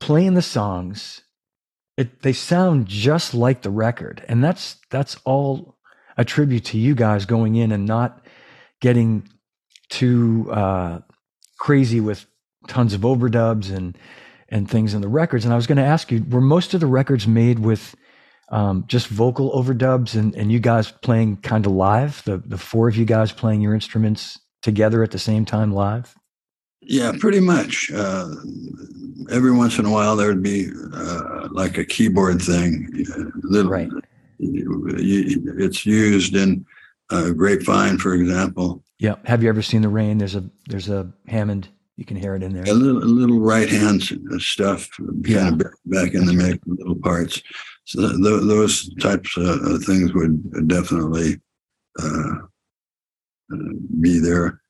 playing the songs. It they sound just like the record. And that's that's all a tribute to you guys going in and not getting too uh, crazy with tons of overdubs and and things in the records and i was going to ask you were most of the records made with um, just vocal overdubs and, and you guys playing kind of live the, the four of you guys playing your instruments together at the same time live Yeah, pretty much. Uh, every once in a while, there would be uh, like a keyboard thing. uh, Little, Right. It's used in uh, Grapevine, for example. yeah have you ever seen the rain there's a there's a hammond you can hear it in there A little, a little right hand stuff, Yeah. kind of back in the mix, little parts. So th- those types of of things would definitely uh, uh, be there.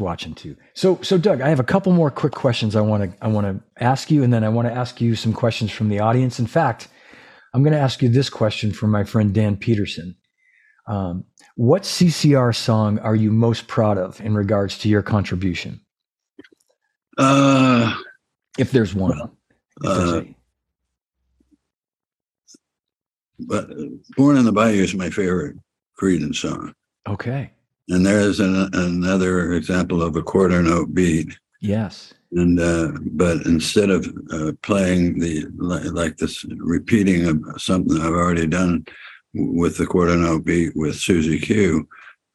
watching too. So, so Doug, I have a couple more quick questions I want to I want to ask you, and then I want to ask you some questions from the audience. In fact, I'm going to ask you this question from my friend Dan Peterson. Um, what CCR song are you most proud of in regards to your contribution, Uh, if there's one? If uh, but Born on the Bayou is my favorite Creedence song. okay. And there's an, another example of a quarter note beat. Yes. And uh, but instead of uh, playing the like, like this repeating of something I've already done with the quarter note beat with Susie Q,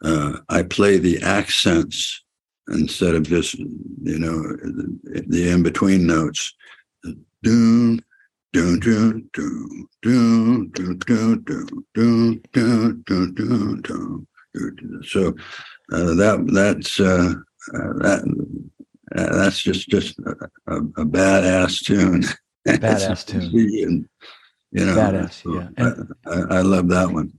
uh, I play the accents instead of just you know the in between notes. Doom. So uh, that that's uh, uh, that uh, that's just just a, a, a badass tune. [LAUGHS] Badass tune. You know, Badass, so yeah. And- I, I love that one.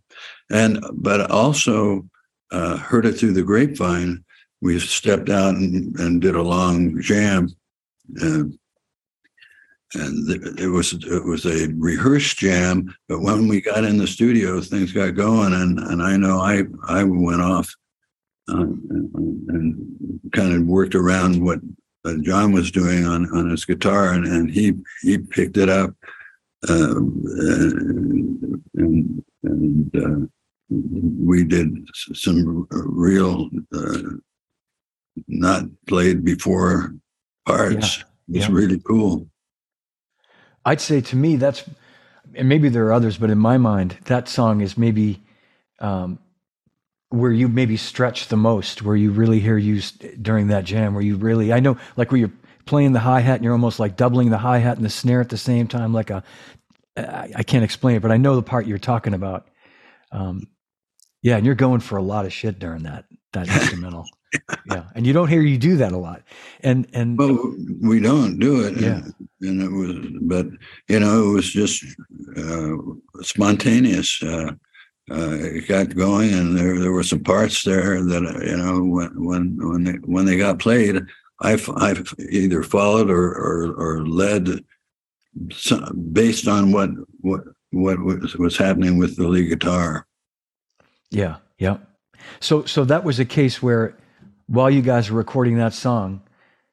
And but also uh, heard it through the grapevine. we stepped out and, and did a long jam. And, and it was it was a rehearsed jam, but when we got in the studio, things got going, and, and I know I I went off uh, and, kind of worked around what John was doing on, on his guitar, and, and he he picked it up, um, and and, and uh, we did some real uh, not played before parts. Yeah. It's yeah. really cool. I'd say to me that's, and maybe there are others, but in my mind, that song is maybe um, where you maybe stretch the most, where you really hear you during that jam, where you really, I know, like where you're playing the hi hat and you're almost like doubling the hi hat and the snare at the same time, like a, I can't explain it, but I know the part you're talking about. Um, yeah, and you're going for a lot of shit during that that instrumental. [LAUGHS] yeah, and you don't hear you do that a lot, and and well, we don't do it. Yeah, and, and it was, but you know, it was just uh, spontaneous. Uh, uh, it got going, and there there were some parts there that uh, you know when when when they when they got played, I've I've either followed or or, or led some, based on what what what was was happening with the lead guitar. Yeah, yeah. So so that was a case where while you guys were recording that song,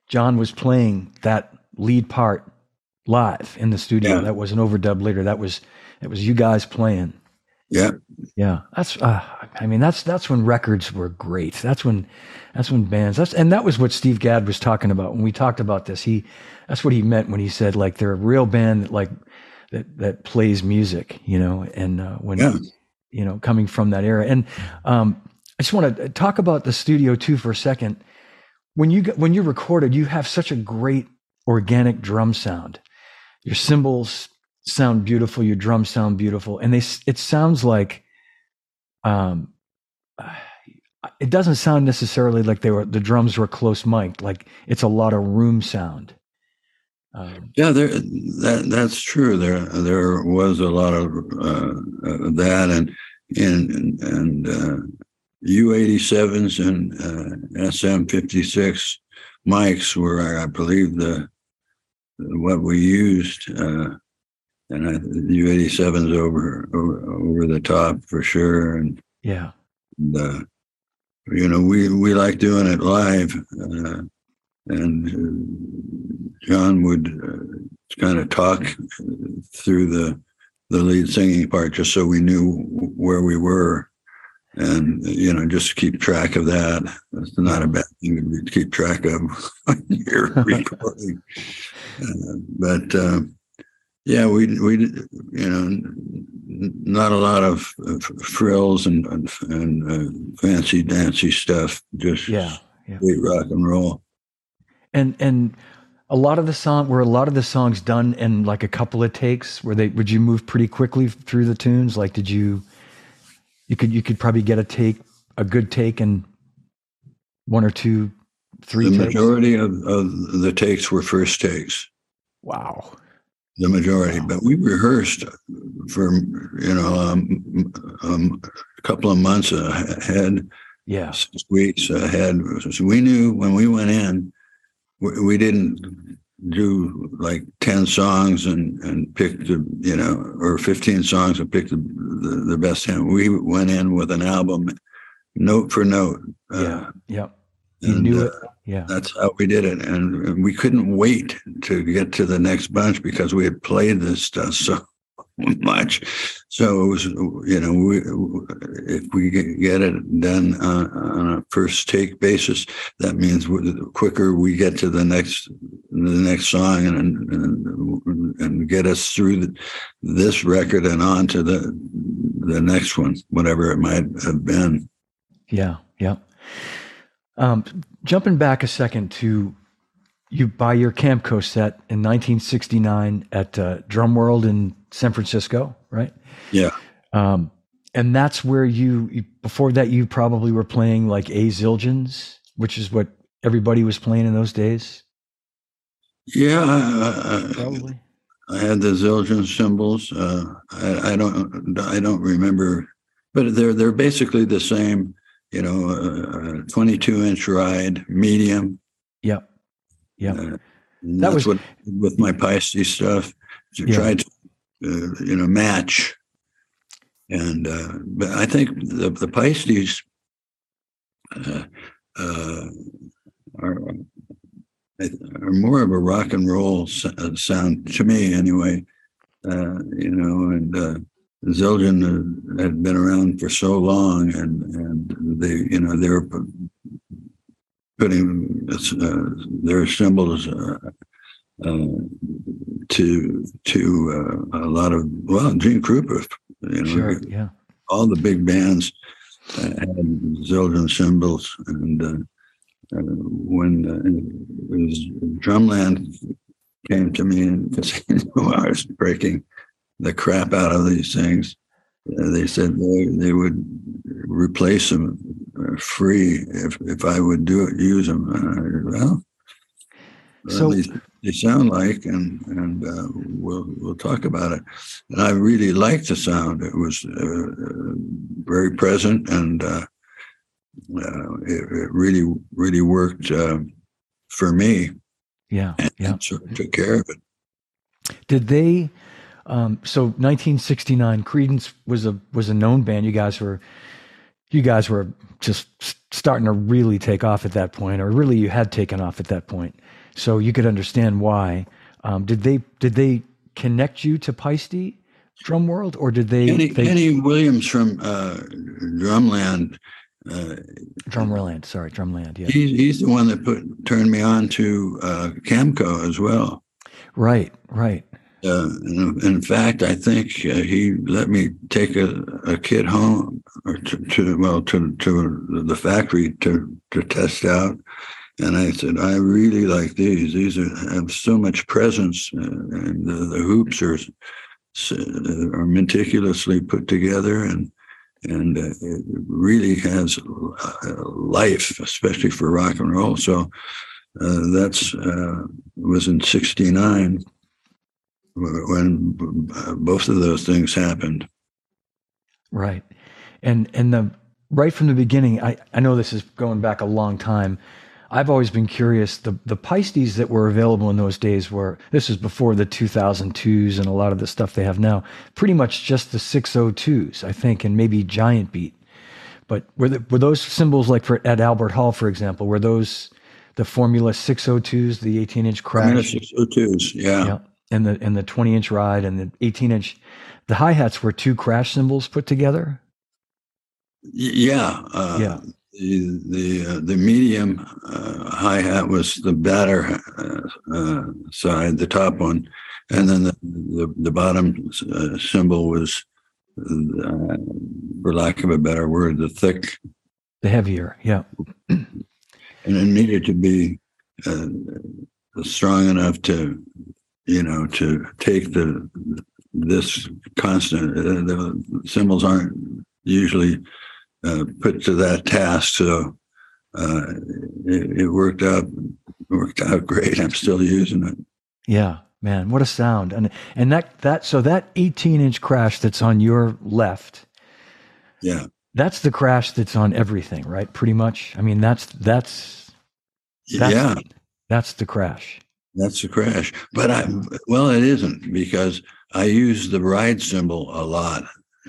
John was playing that lead part live in the studio. Yeah. That was an overdub later. That was it was you guys playing. Yeah. Yeah. That's uh, I mean that's that's when records were great. That's when that's when bands that's and that was what Steve Gadd was talking about when we talked about this. He that's what he meant when he said like they're a real band that like that that plays music, you know, and uh, when yeah you know, coming from that era. And um, I just want to talk about the studio too for a second. When you when you recorded, you have such a great organic drum sound. Your cymbals sound beautiful. Your drums sound beautiful, and they it sounds like, um, [SIGHS] it doesn't sound necessarily like they were the drums were close mic'd. Like it's a lot of room sound. Um, yeah, there that that's true. There there was a lot of uh, uh, that, and and and uh, U eighty sevens and uh, SM fifty six mics were, I believe, the what we used, uh, and U eighty sevens over, over over the top for sure, and yeah, and, uh, you know we we like doing it live uh, and uh, John would uh, kind of talk through the the lead singing part just so we knew where we were. And you know just keep track of that. It's not a bad thing to keep track of [LAUGHS] when you're [LAUGHS] recording. Uh, but uh, yeah we we you know not a lot of, frills and and, and uh, fancy dancy stuff just yeah, yeah. rock and roll. And and a lot of the song were a lot of the songs done in like a couple of takes? Where they would you move pretty quickly through the tunes? Like did you you could you could probably get a take a good take in one or two three the takes? majority of, of the takes were first takes. Wow the majority but we rehearsed for you know um, um, a couple of months ahead. Yeah. Six weeks ahead. So we knew when we went in we didn't do like 10 songs and and pick the you know or 15 songs and pick the the, the best 10 we went in with an album note for note uh, yeah yeah you and, knew it uh, yeah that's how we did it and, and we couldn't wait to get to the next bunch because we had played this stuff so [LAUGHS] much. So it was, you know, we, if we get it done on, on a first take basis, that means the quicker we get to the next the next song and and, and get us through the, this record and on to the the next one, whatever it might have been. Yeah, yeah. Um, jumping back a second to you buy your Camco set in 1969 at uh, Drum World in San Francisco, right? Yeah. Um, and that's where you, before that, you probably were playing like A Zildjians, which is what everybody was playing in those days. Yeah, I, probably. I had the Zildjian cymbals. Uh, I, I, don't, I don't remember, but they're they're basically the same you know, a 22 inch ride, medium. Yep. Yep. Uh, That that's was- what with my Paiste stuff to Yeah. try to uh, you know match. And uh, but I think the the Paiste uh, uh, are are more of a rock and roll uh, sound to me anyway. Uh, you know, and uh, Zildjian had been around for so long, and and they you know they were putting uh, their cymbals uh, uh, to to uh, a lot of well, Gene Krupa, you know, Sure. Yeah. all the big bands uh, had Zildjian cymbals, and uh, uh, when uh, it was Drumland came to me and because he knew I was breaking the crap out of these things, uh, they said they, they would replace them uh, free if if I would do it, use them. And I well, So- they, sound like, and and uh, we'll we'll talk about it. And I really liked the sound. It was uh, uh, very present, and uh, uh, it, it really really worked uh, for me. Yeah. And Yeah. took care of it. Did they? Um, so 1969, Creedence was a was a known band. You guys were, you guys were just starting to really take off at that point, or really you had taken off at that point. So you could understand why. Um, did they did they connect you to Paiste Drum World, or did they, Kenny, they Kenny Williams from uh, Drumland. Uh, Drumland? Sorry, Drumland. Yeah, he's, he's the one that put turned me on to uh, Camco as well. right, right. Uh, in, fact, I think uh, he let me take a, a kit home or to, to well to to the factory to to test out, and I said I really like these. These are, have so much presence, uh, and the, the hoops are are meticulously put together, and and uh, it really has life, especially for rock and roll. So uh, that's uh, was in '69 when both of those things happened. Right. And and the right from the beginning, I, I know this is going back a long time. I've always been curious. The the Paistes that were available in those days were this is before the 2002s and a lot of the stuff they have now. Pretty much just the 602s, I think, and maybe Giant Beat. But were the, were those cymbals like for at Albert Hall, for example, were those the Formula 602s, the 18 inch crash? it's 602s, yeah. Yeah. And the and the 20 inch ride and the 18 inch the hi hats were two crash cymbals put together. Yeah. Uh, Yeah. The the, uh, the medium uh, hi hat was the batter uh, uh, side, the top one, and then the the, the bottom uh, cymbal was, uh, for lack of a better word, the thick, The heavier, yeah. and it needed to be uh, strong enough to, you know, to take the this constant. Uh, the cymbals aren't usually uh, put to that task, so uh, it, it worked out worked out great. I'm still using it. Yeah, man, what a sound. And and that that so that 18 inch crash that's on your left, Yeah, that's the crash that's on everything, right? Pretty much. I mean, that's that's that's yeah, that's the crash. That's a crash. But I well, it isn't because I use the ride cymbal a lot.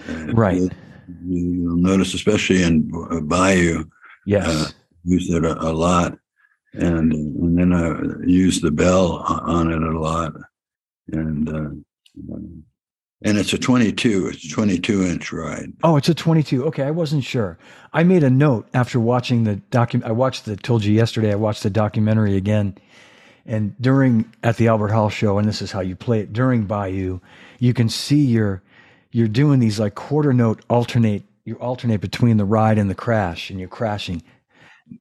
Uh, Right. you- You'll notice, especially in uh, Bayou, Yes. Uh, used it a, a lot, and and then I used the bell on it a lot, and uh, and it's a 22, it's a 22 inch ride. Oh, it's a 22. Okay, I wasn't sure. I made a note after watching the document. I watched the told you yesterday I watched the documentary again. And during at the Albert Hall show and this is how you play it during Bayou, you can see you're you're doing these like quarter note alternate you alternate between the ride and the crash and you're crashing.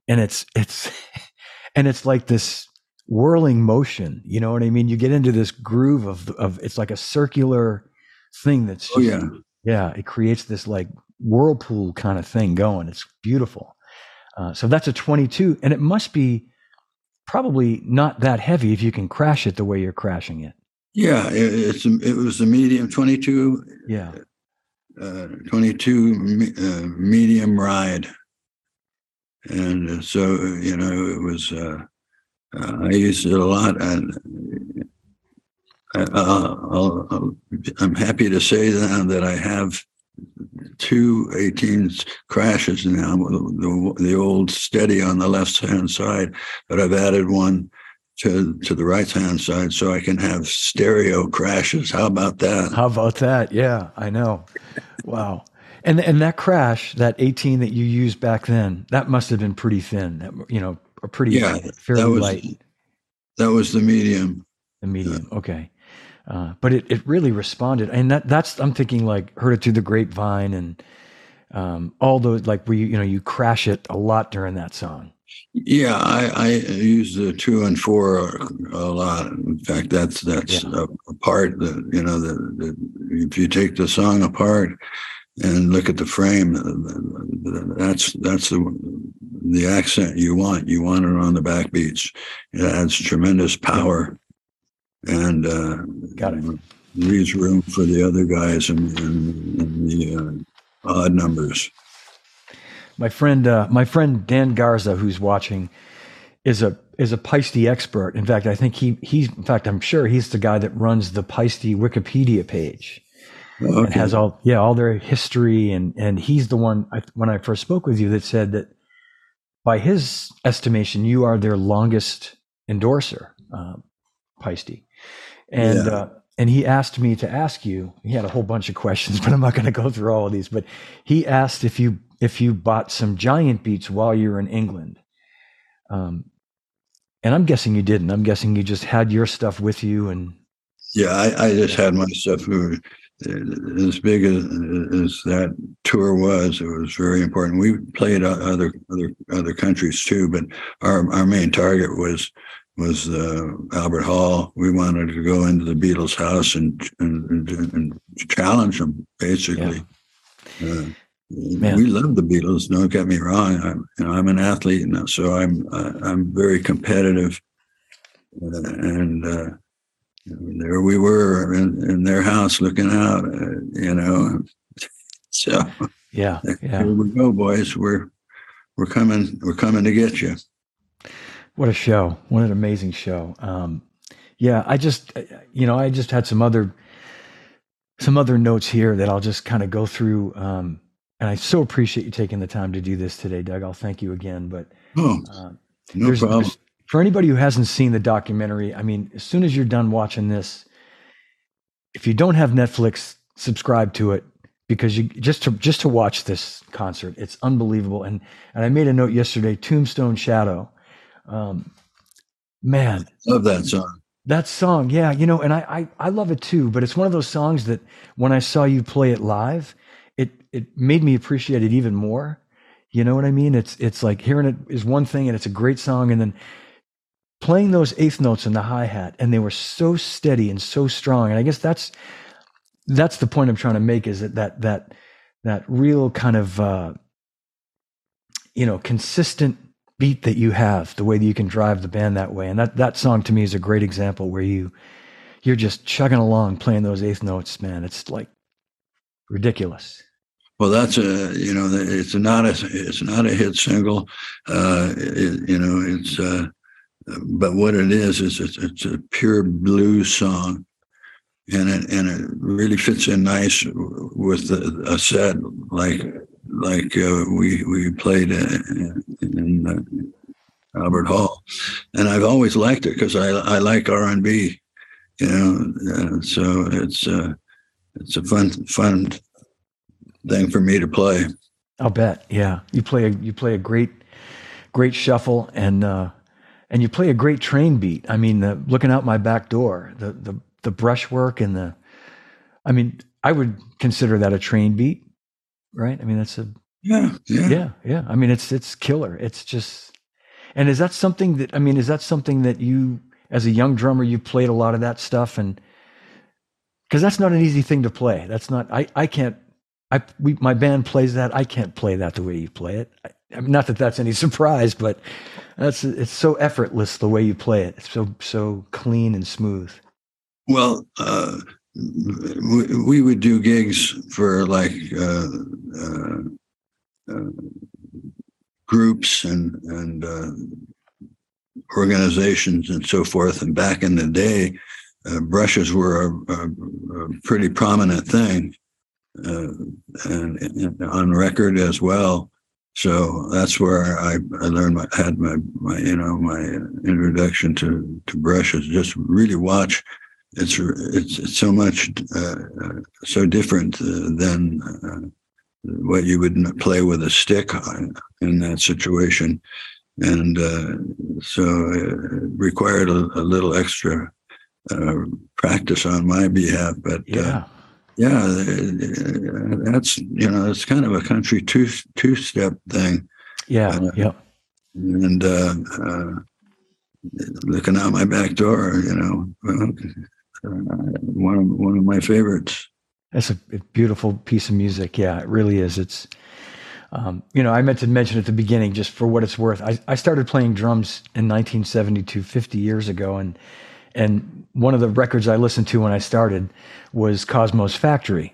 And it's it's [LAUGHS] and it's like this whirling motion, you know what I mean? You get into this groove of of it's like a circular thing that's Oh, yeah. yeah, it creates this like whirlpool kind of thing going. It's beautiful. Uh, so that's a 22, and it must be probably not that heavy if you can crash it the way you're crashing it. Yeah, it, it's a, it was a medium 22, Yeah. uh, 22 me- uh, medium ride. and so you know it was. Uh, uh, I used it a lot, and I, am happy to say now that I have two 18s crashes now. The, the old steady on the left hand side, but I've added one to to the right hand side so I can have stereo crashes. How about that? How about that? Yeah, I know. Wow. And and that crash, that 18 that you used back then, that must have been pretty thin. That, You know, a pretty yeah, fairly that was, light. That was the medium. The medium. Yeah. Okay. Uh, but it, it really responded, and that that's I'm thinking like heard it through the grapevine and um, all those like we you know you crash it a lot during that song. Yeah, I, I use the two and four a lot. In fact, that's that's yeah. a, a, part that you know the, the, if you take the song apart and look at the frame, that's that's the the accent you want. You want it on the backbeats. It adds tremendous power, and uh, got it. Leaves room for the other guys in the uh, odd numbers. My friend, uh, my friend Dan Garza, who's watching, is a is a Paiste expert. In fact, I think he he's in fact I'm sure he's the guy that runs the Paiste Wikipedia page. Okay. And has all yeah all their history and and he's the one I, when I first spoke with you that said that by his estimation you are their longest endorser, uh, Paiste, and yeah. uh, and he asked me to ask you. He had a whole bunch of questions, [LAUGHS] but I'm not going to go through all of these. But he asked if you if you bought some giant beats while you were in England. Um, and I'm guessing you didn't. I'm guessing you just had your stuff with you and. Yeah, I, I just had my stuff. As big as, as that tour was, it was very important. We played other other other countries too, but our our main target was was uh, Albert Hall. We wanted to go into the Beatles' house and and, and, challenge them, basically. Yeah. Uh, We love the Beatles. Don't get me wrong. I'm, you know, I'm an athlete, so I'm uh, I'm very competitive, uh, and uh, there we were in, in, their house looking out. Uh, you know, [LAUGHS] so yeah, yeah. Here we go, boys. We're we're coming. We're coming to get you. What a show! What an amazing show! Um, yeah, I just you know I just had some other some other notes here that I'll just kind of go through. Um, and I so appreciate you taking the time to do this today, Doug. I'll thank you again. But oh, uh, no problem. There's, for anybody who hasn't seen the documentary, I mean, as soon as you're done watching this, if you don't have Netflix, subscribe to it because you just to just to watch this concert, it's unbelievable. And and I made a note yesterday, Tombstone Shadow. Um, man, love that song. That song, yeah, you know, and I, I I love it too. But it's one of those songs that when I saw you play it live, it it made me appreciate it even more. You know what I mean? It's it's like hearing it is one thing and it's a great song and then playing those eighth notes in the hi-hat and they were so steady and so strong. And I guess that's that's the point I'm trying to make is that that that that real kind of uh you know consistent beat that you have, the way that you can drive the band that way. And that that song to me is a great example where you you're just chugging along playing those eighth notes, man. It's like ridiculous. Well, that's a you know it's not a it's not a hit single, uh, it, you know it's uh, but what it is is it's, it's a pure blues song, and it and it really fits in nice with the, a set like like uh, we we played in, in uh, Albert Hall, and I've always liked it because I I like R and B, you know, so it's uh, it's a fun fun thing for me to play. I'll bet. Yeah, you play a you play a great great shuffle and uh, and you play a great train beat. I mean, the, looking out my back door, the the the brushwork and the, I mean, I would consider that a train beat, right? I mean, that's a yeah yeah yeah yeah. I mean, it's it's killer. It's just, and is that something that I mean, is that something that you as a young drummer you played a lot of that stuff and because that's not an easy thing to play. That's not I I can't I we, my band plays that. I can't play that the way you play it. I, I mean, not that that's any [LAUGHS] surprise, but that's it's so effortless the way you play it. It's so so clean and smooth. Well, uh, we, would do gigs for like uh, uh, uh groups and and uh, organizations and so forth. And back in the day, uh, brushes were a, a, a, pretty prominent thing, and, and, on record as well. So that's where I, I learned my had my, my you know my introduction to to brushes. Just really watch. It's it's, it's so much uh, so different uh, than uh, what you would play with a stick in that situation and uh, so it required a, a little extra uh, practice on my behalf. But uh, yeah, yeah, uh, that's you know it's kind of a country two two step thing. Yeah, uh, yeah. And looking out my back door, you know, one of one of my favorites. That's a beautiful piece of music. Yeah, it really is. It's um, you know, I meant to mention at the beginning, just for what it's worth, I, I started playing drums in 1972, 50 years ago. And, and one of the records I listened to when I started was Cosmo's Factory,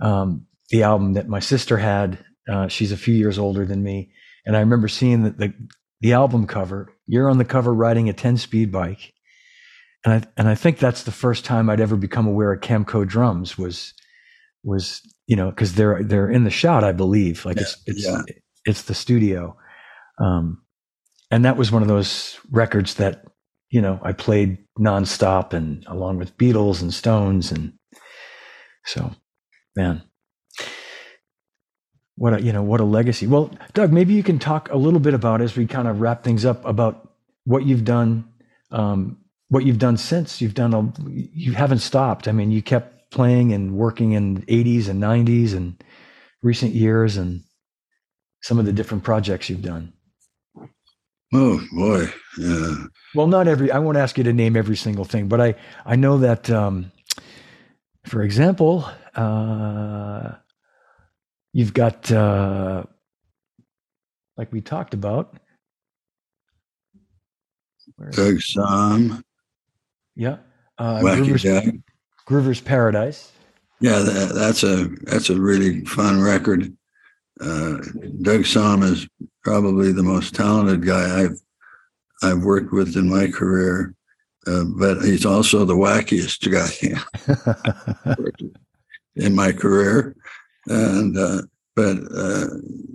um, the album that my sister had. Uh, she's a few years older than me. And I remember seeing the, the, the album cover. You're on the cover riding a 10 speed bike. And I, and I think that's the first time I'd ever become aware of Camco drums was, was you know, because they're they're in the shot, I believe. Like yeah, it's it's yeah. it's the studio, um, and that was one of those records that you know I played nonstop, and along with Beatles and Stones, and so, man, what a you know what a legacy. Well, Doug, maybe you can talk a little bit about as we kind of wrap things up about what you've done, um, what you've done since you've done. A, you haven't stopped. I mean, you kept playing and working in 80s and 90s and recent years and some of the different projects you've done? Oh boy, yeah. Well, not every. I won't ask you to name every single thing, but I I know that, um, for example, uh, you've got uh, like we talked about. Doug Sahm. Yeah. Uh, Doug. Groover's Paradise. Yeah, that, that's a that's a really fun record. Uh, Doug Sahm is probably the most talented guy I've I've worked with in my career, uh, but he's also the wackiest guy [LAUGHS] in my career. And uh, but uh,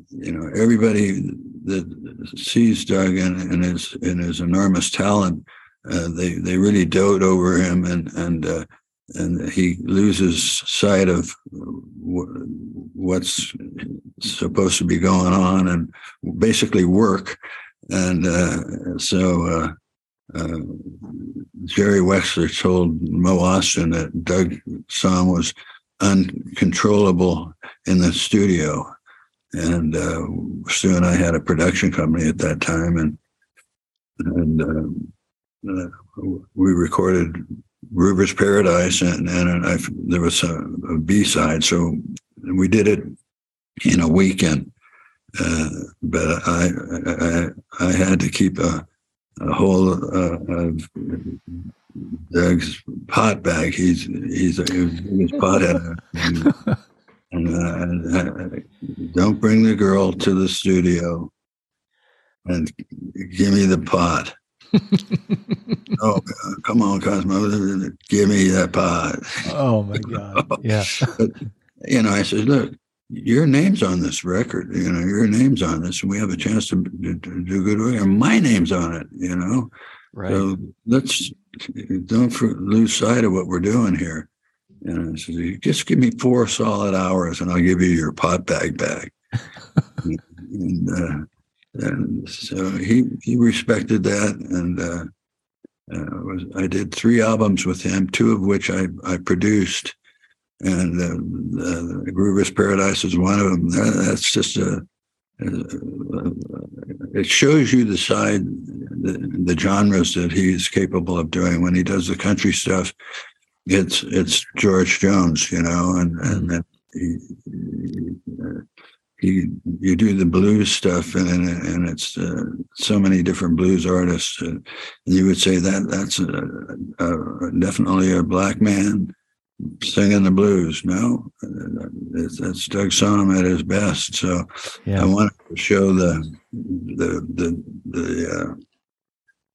you know everybody that sees Doug and, and his and his enormous talent, uh, they they really dote over him and and uh, and he loses sight of what's supposed to be going on and basically work. And uh, so uh, uh, Jerry Wexler told Mo Ostin that Doug Sahm was uncontrollable in the studio. And Stu and I had a production company at that time, and and um, uh, we recorded Groover's Paradise, and and I, there was a, a B side, so we did it in a weekend. Uh, but I, I I had to keep a a whole uh, of Doug's pot bag. He's he's a his pothead. [LAUGHS] And, and uh, don't bring the girl to the studio and give me the pot. [LAUGHS] oh, come on, Cosmo, give me that pot. Oh my God! Yeah. [LAUGHS] but, you know, I said, look, your name's on this record. You know, your name's on this, and we have a chance to, to, to do good work. And my name's on it. You know, right? So let's don't for, lose sight of what we're doing here. And I said, just give me four solid hours, and I'll give you your pot bag back. [LAUGHS] and, uh, and so he he respected that, and uh, uh, was, I did three albums with him, two of which I I produced, and uh, the Groover's Paradise is one of them. That, that's just a, a, it shows you the side, the, the genres that he's capable of doing when he does the country stuff. It's it's George Jones, you know, and and he, he, uh, you you do the blues stuff and and it's uh, so many different blues artists uh, you would say that that's a, a, definitely a black man singing the blues. No, it's, that's Doug Sahm at his best. So Yeah. I wanted to show the the the the uh,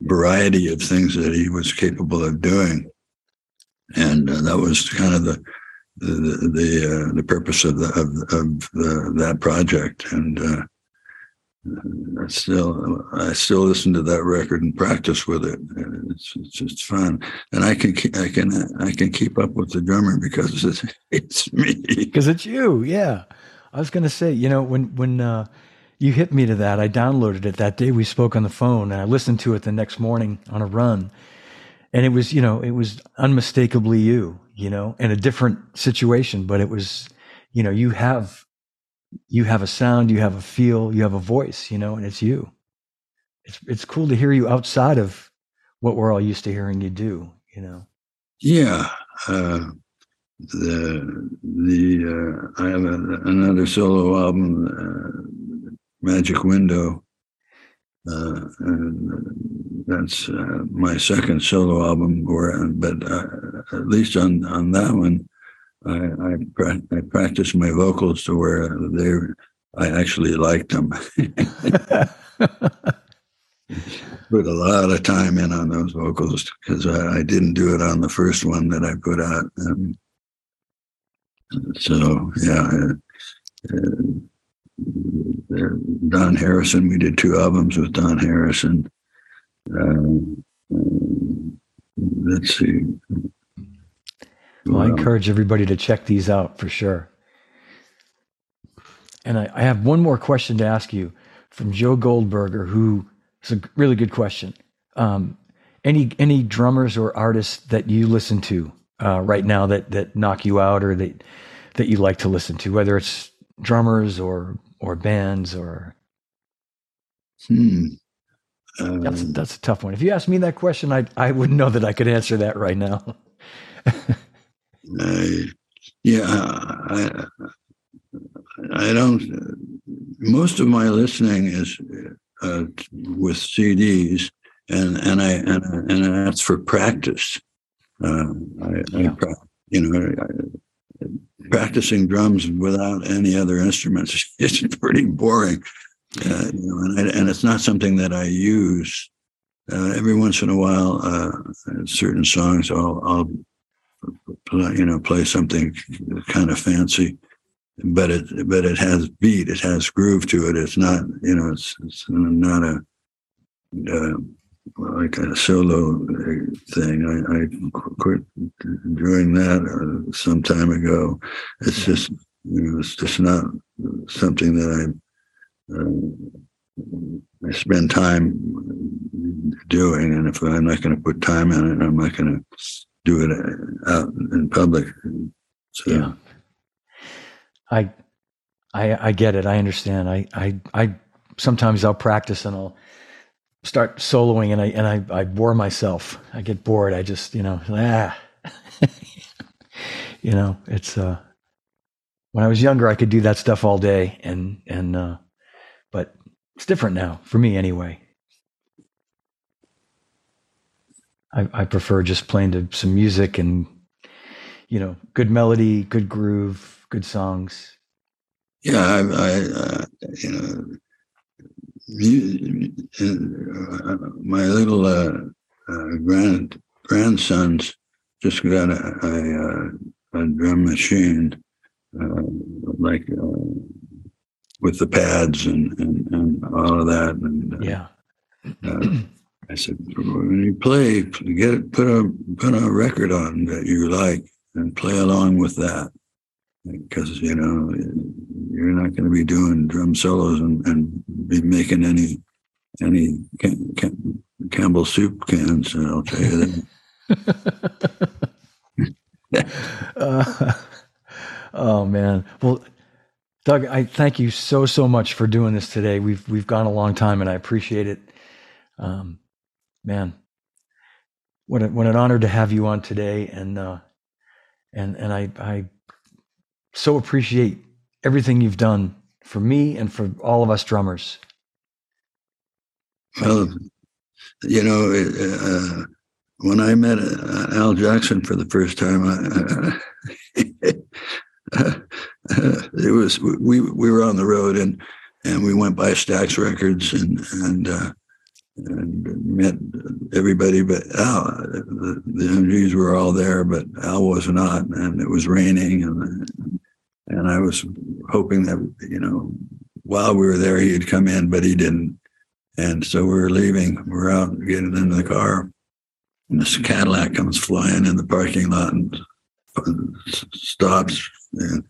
variety of things that he was capable of doing, and uh, that was kind of the the the, uh, the purpose of the of, of the, that project. And uh, I still I still listen to that record and practice with it. And It's it's fun, and I can I can I can keep up with the drummer because [LAUGHS] it's, it's me. because it's you. Yeah, I was gonna say, you know, when when uh, you hit me to that, I downloaded it that day we spoke on the phone, and I listened to it the next morning on a run, and it was, you know, it was unmistakably you, you know, in a different situation, but it was, you know, you have you have a sound, you have a feel, you have a voice, you know, and it's you. It's it's cool to hear you outside of what we're all used to hearing you do, you know. Yeah. Uh, the the uh, I have a, another solo album, uh, Magic Window, uh, and that's uh, my second solo album. Where, but uh, at least on on that one, I I, pra- I practiced my vocals to where they I actually liked them. [LAUGHS] put a lot of time in on those vocals because I, I didn't do it on the first one that I put out. Um, so yeah, uh, uh, Don Harrison. We did two albums with Don Harrison. Uh, uh, let's see. Well, I encourage everybody to check these out for sure. And I, I have one more question to ask you from Joe Goldberger, who is a really good question. Um, any any drummers or artists that you listen to uh, right now that that knock you out or that that you like to listen to, whether it's drummers or or bands or Hmm. that's Um, that's a tough one. If you asked me that question, I I wouldn't know that I could answer that right now. Yeah, I, I don't. Most of my listening is uh, with CDs, and and I and, and that's for practice. Uh, I, Yeah. I, you know, I, practicing drums without any other instruments [LAUGHS] is pretty boring. Uh, you know, and, I, and it's not something that I use. Uh, every once in a while, uh, certain songs I'll, I'll you know, play something kind of fancy, but it but it has beat, it has groove to it. It's not, you know, it's it's not a uh, like a solo thing. I, I quit doing that uh, some time ago. It's just, you know, it's just not something that I. Uh, I spend time doing, and if I'm not going to put time in it, I'm not going to do it out in public. So, Yeah. I, I, I get it. I understand. I, I, I sometimes I'll practice and I'll start soloing and I, and I, I bore myself. I get bored. I just, you know, ah, [LAUGHS] you know, it's, uh, when I was younger, I could do that stuff all day and, and, uh, but it's different now for me anyway. I, I prefer just playing to some music and, you know, good melody, good groove, good songs. yeah, I, I uh, you know, uh, my little uh, uh, grand grandsons just got a, a, a drum machine, uh, like uh, with the pads and, and, and all of that. And uh, Yeah. uh, I said, when you play, get it, put a put a record on that you like and play along with that, because you know you're not going to be doing drum solos and, and be making any any Cam- Cam- Campbell soup cans. I'll tell you that. Uh, [LAUGHS] [LAUGHS] oh man. Well, Doug, I thank you so so much for doing this today. We've we've gone a long time, and I appreciate it. Um, man, what a, what an honor to have you on today, and uh, and and I I so appreciate everything you've done for me and for all of us drummers. Well, you know, uh, when I met uh, Al Jackson for the first time, I, uh, [LAUGHS] it was we we were on the road and and we went by Stax Records and and uh, and met everybody but Al. The, the MGs were all there, but Al was not, and it was raining, and and I was hoping that you know while we were there he'd come in, but he didn't. And so we were leaving. We're out getting into the car, and this Cadillac comes flying in the parking lot and stops. And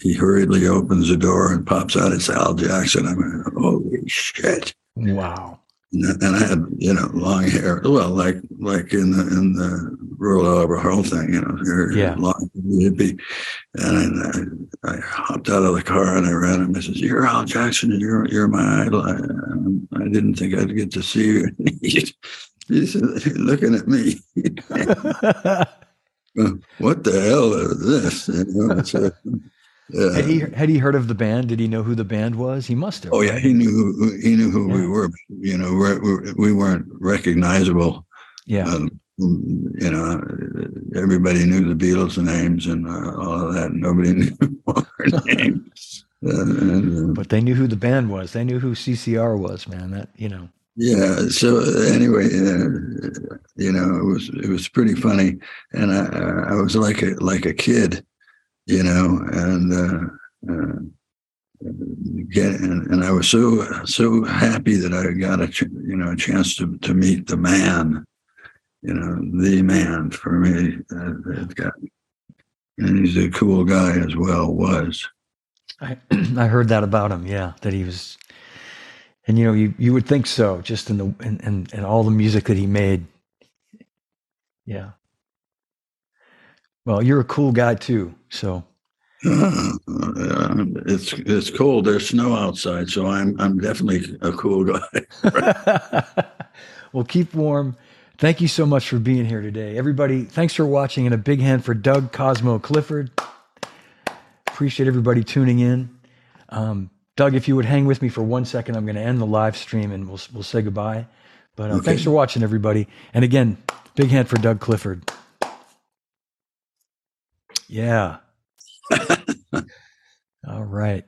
he hurriedly opens the door and pops out. It's Al Jackson. I'm like, holy shit! Wow. And I had, you know, long hair. Well, like like in the in the Royal Albert Hall thing, you know, hair Yeah. long hippie. And I, I hopped out of the car and I ran him. I says, "You're Al Jackson, and you're you're my idol. I, um, I didn't think I'd get to see you." [LAUGHS] He's he's looking at me. [LAUGHS] [LAUGHS] what the hell is this? You know, yeah. had he had he heard of the band? Did he know who the band was? He must have. Oh yeah, he knew who, he knew who we were. You know, we're, we weren't recognizable. Yeah. Um, you know, everybody knew the Beatles' names and uh, all of that. Nobody [LAUGHS] knew our names. Uh, uh, But they knew who the band was. They knew who CCR was, man. That you know. yeah. So anyway, uh, you know, it was it was pretty funny, and I, I was like a like a kid, you know, and. Uh, uh, get and, and I was so so happy that I got a ch- you know a chance to to meet the man, you know the man for me. Uh, got, and he's a cool guy as well. Was I [CLEARS THROAT] I heard that about him. Yeah, that he was, and you know, you you would think so, just in the and and, and all the music that he made. Yeah. Well, you're a cool guy too. So [CLEARS THROAT] it's it's cold. There's snow outside, so I'm I'm definitely a cool guy. [LAUGHS] well, keep warm. Thank you so much for being here today, everybody. Thanks for watching, and a big hand for Doug Cosmo Clifford. Appreciate everybody tuning in. Um, Doug, if you would hang with me for one second, I'm going to end the live stream and we'll we'll say goodbye. But uh, Okay. thanks for watching, everybody. And again, big hand for Doug Clifford. Yeah. [LAUGHS] All right.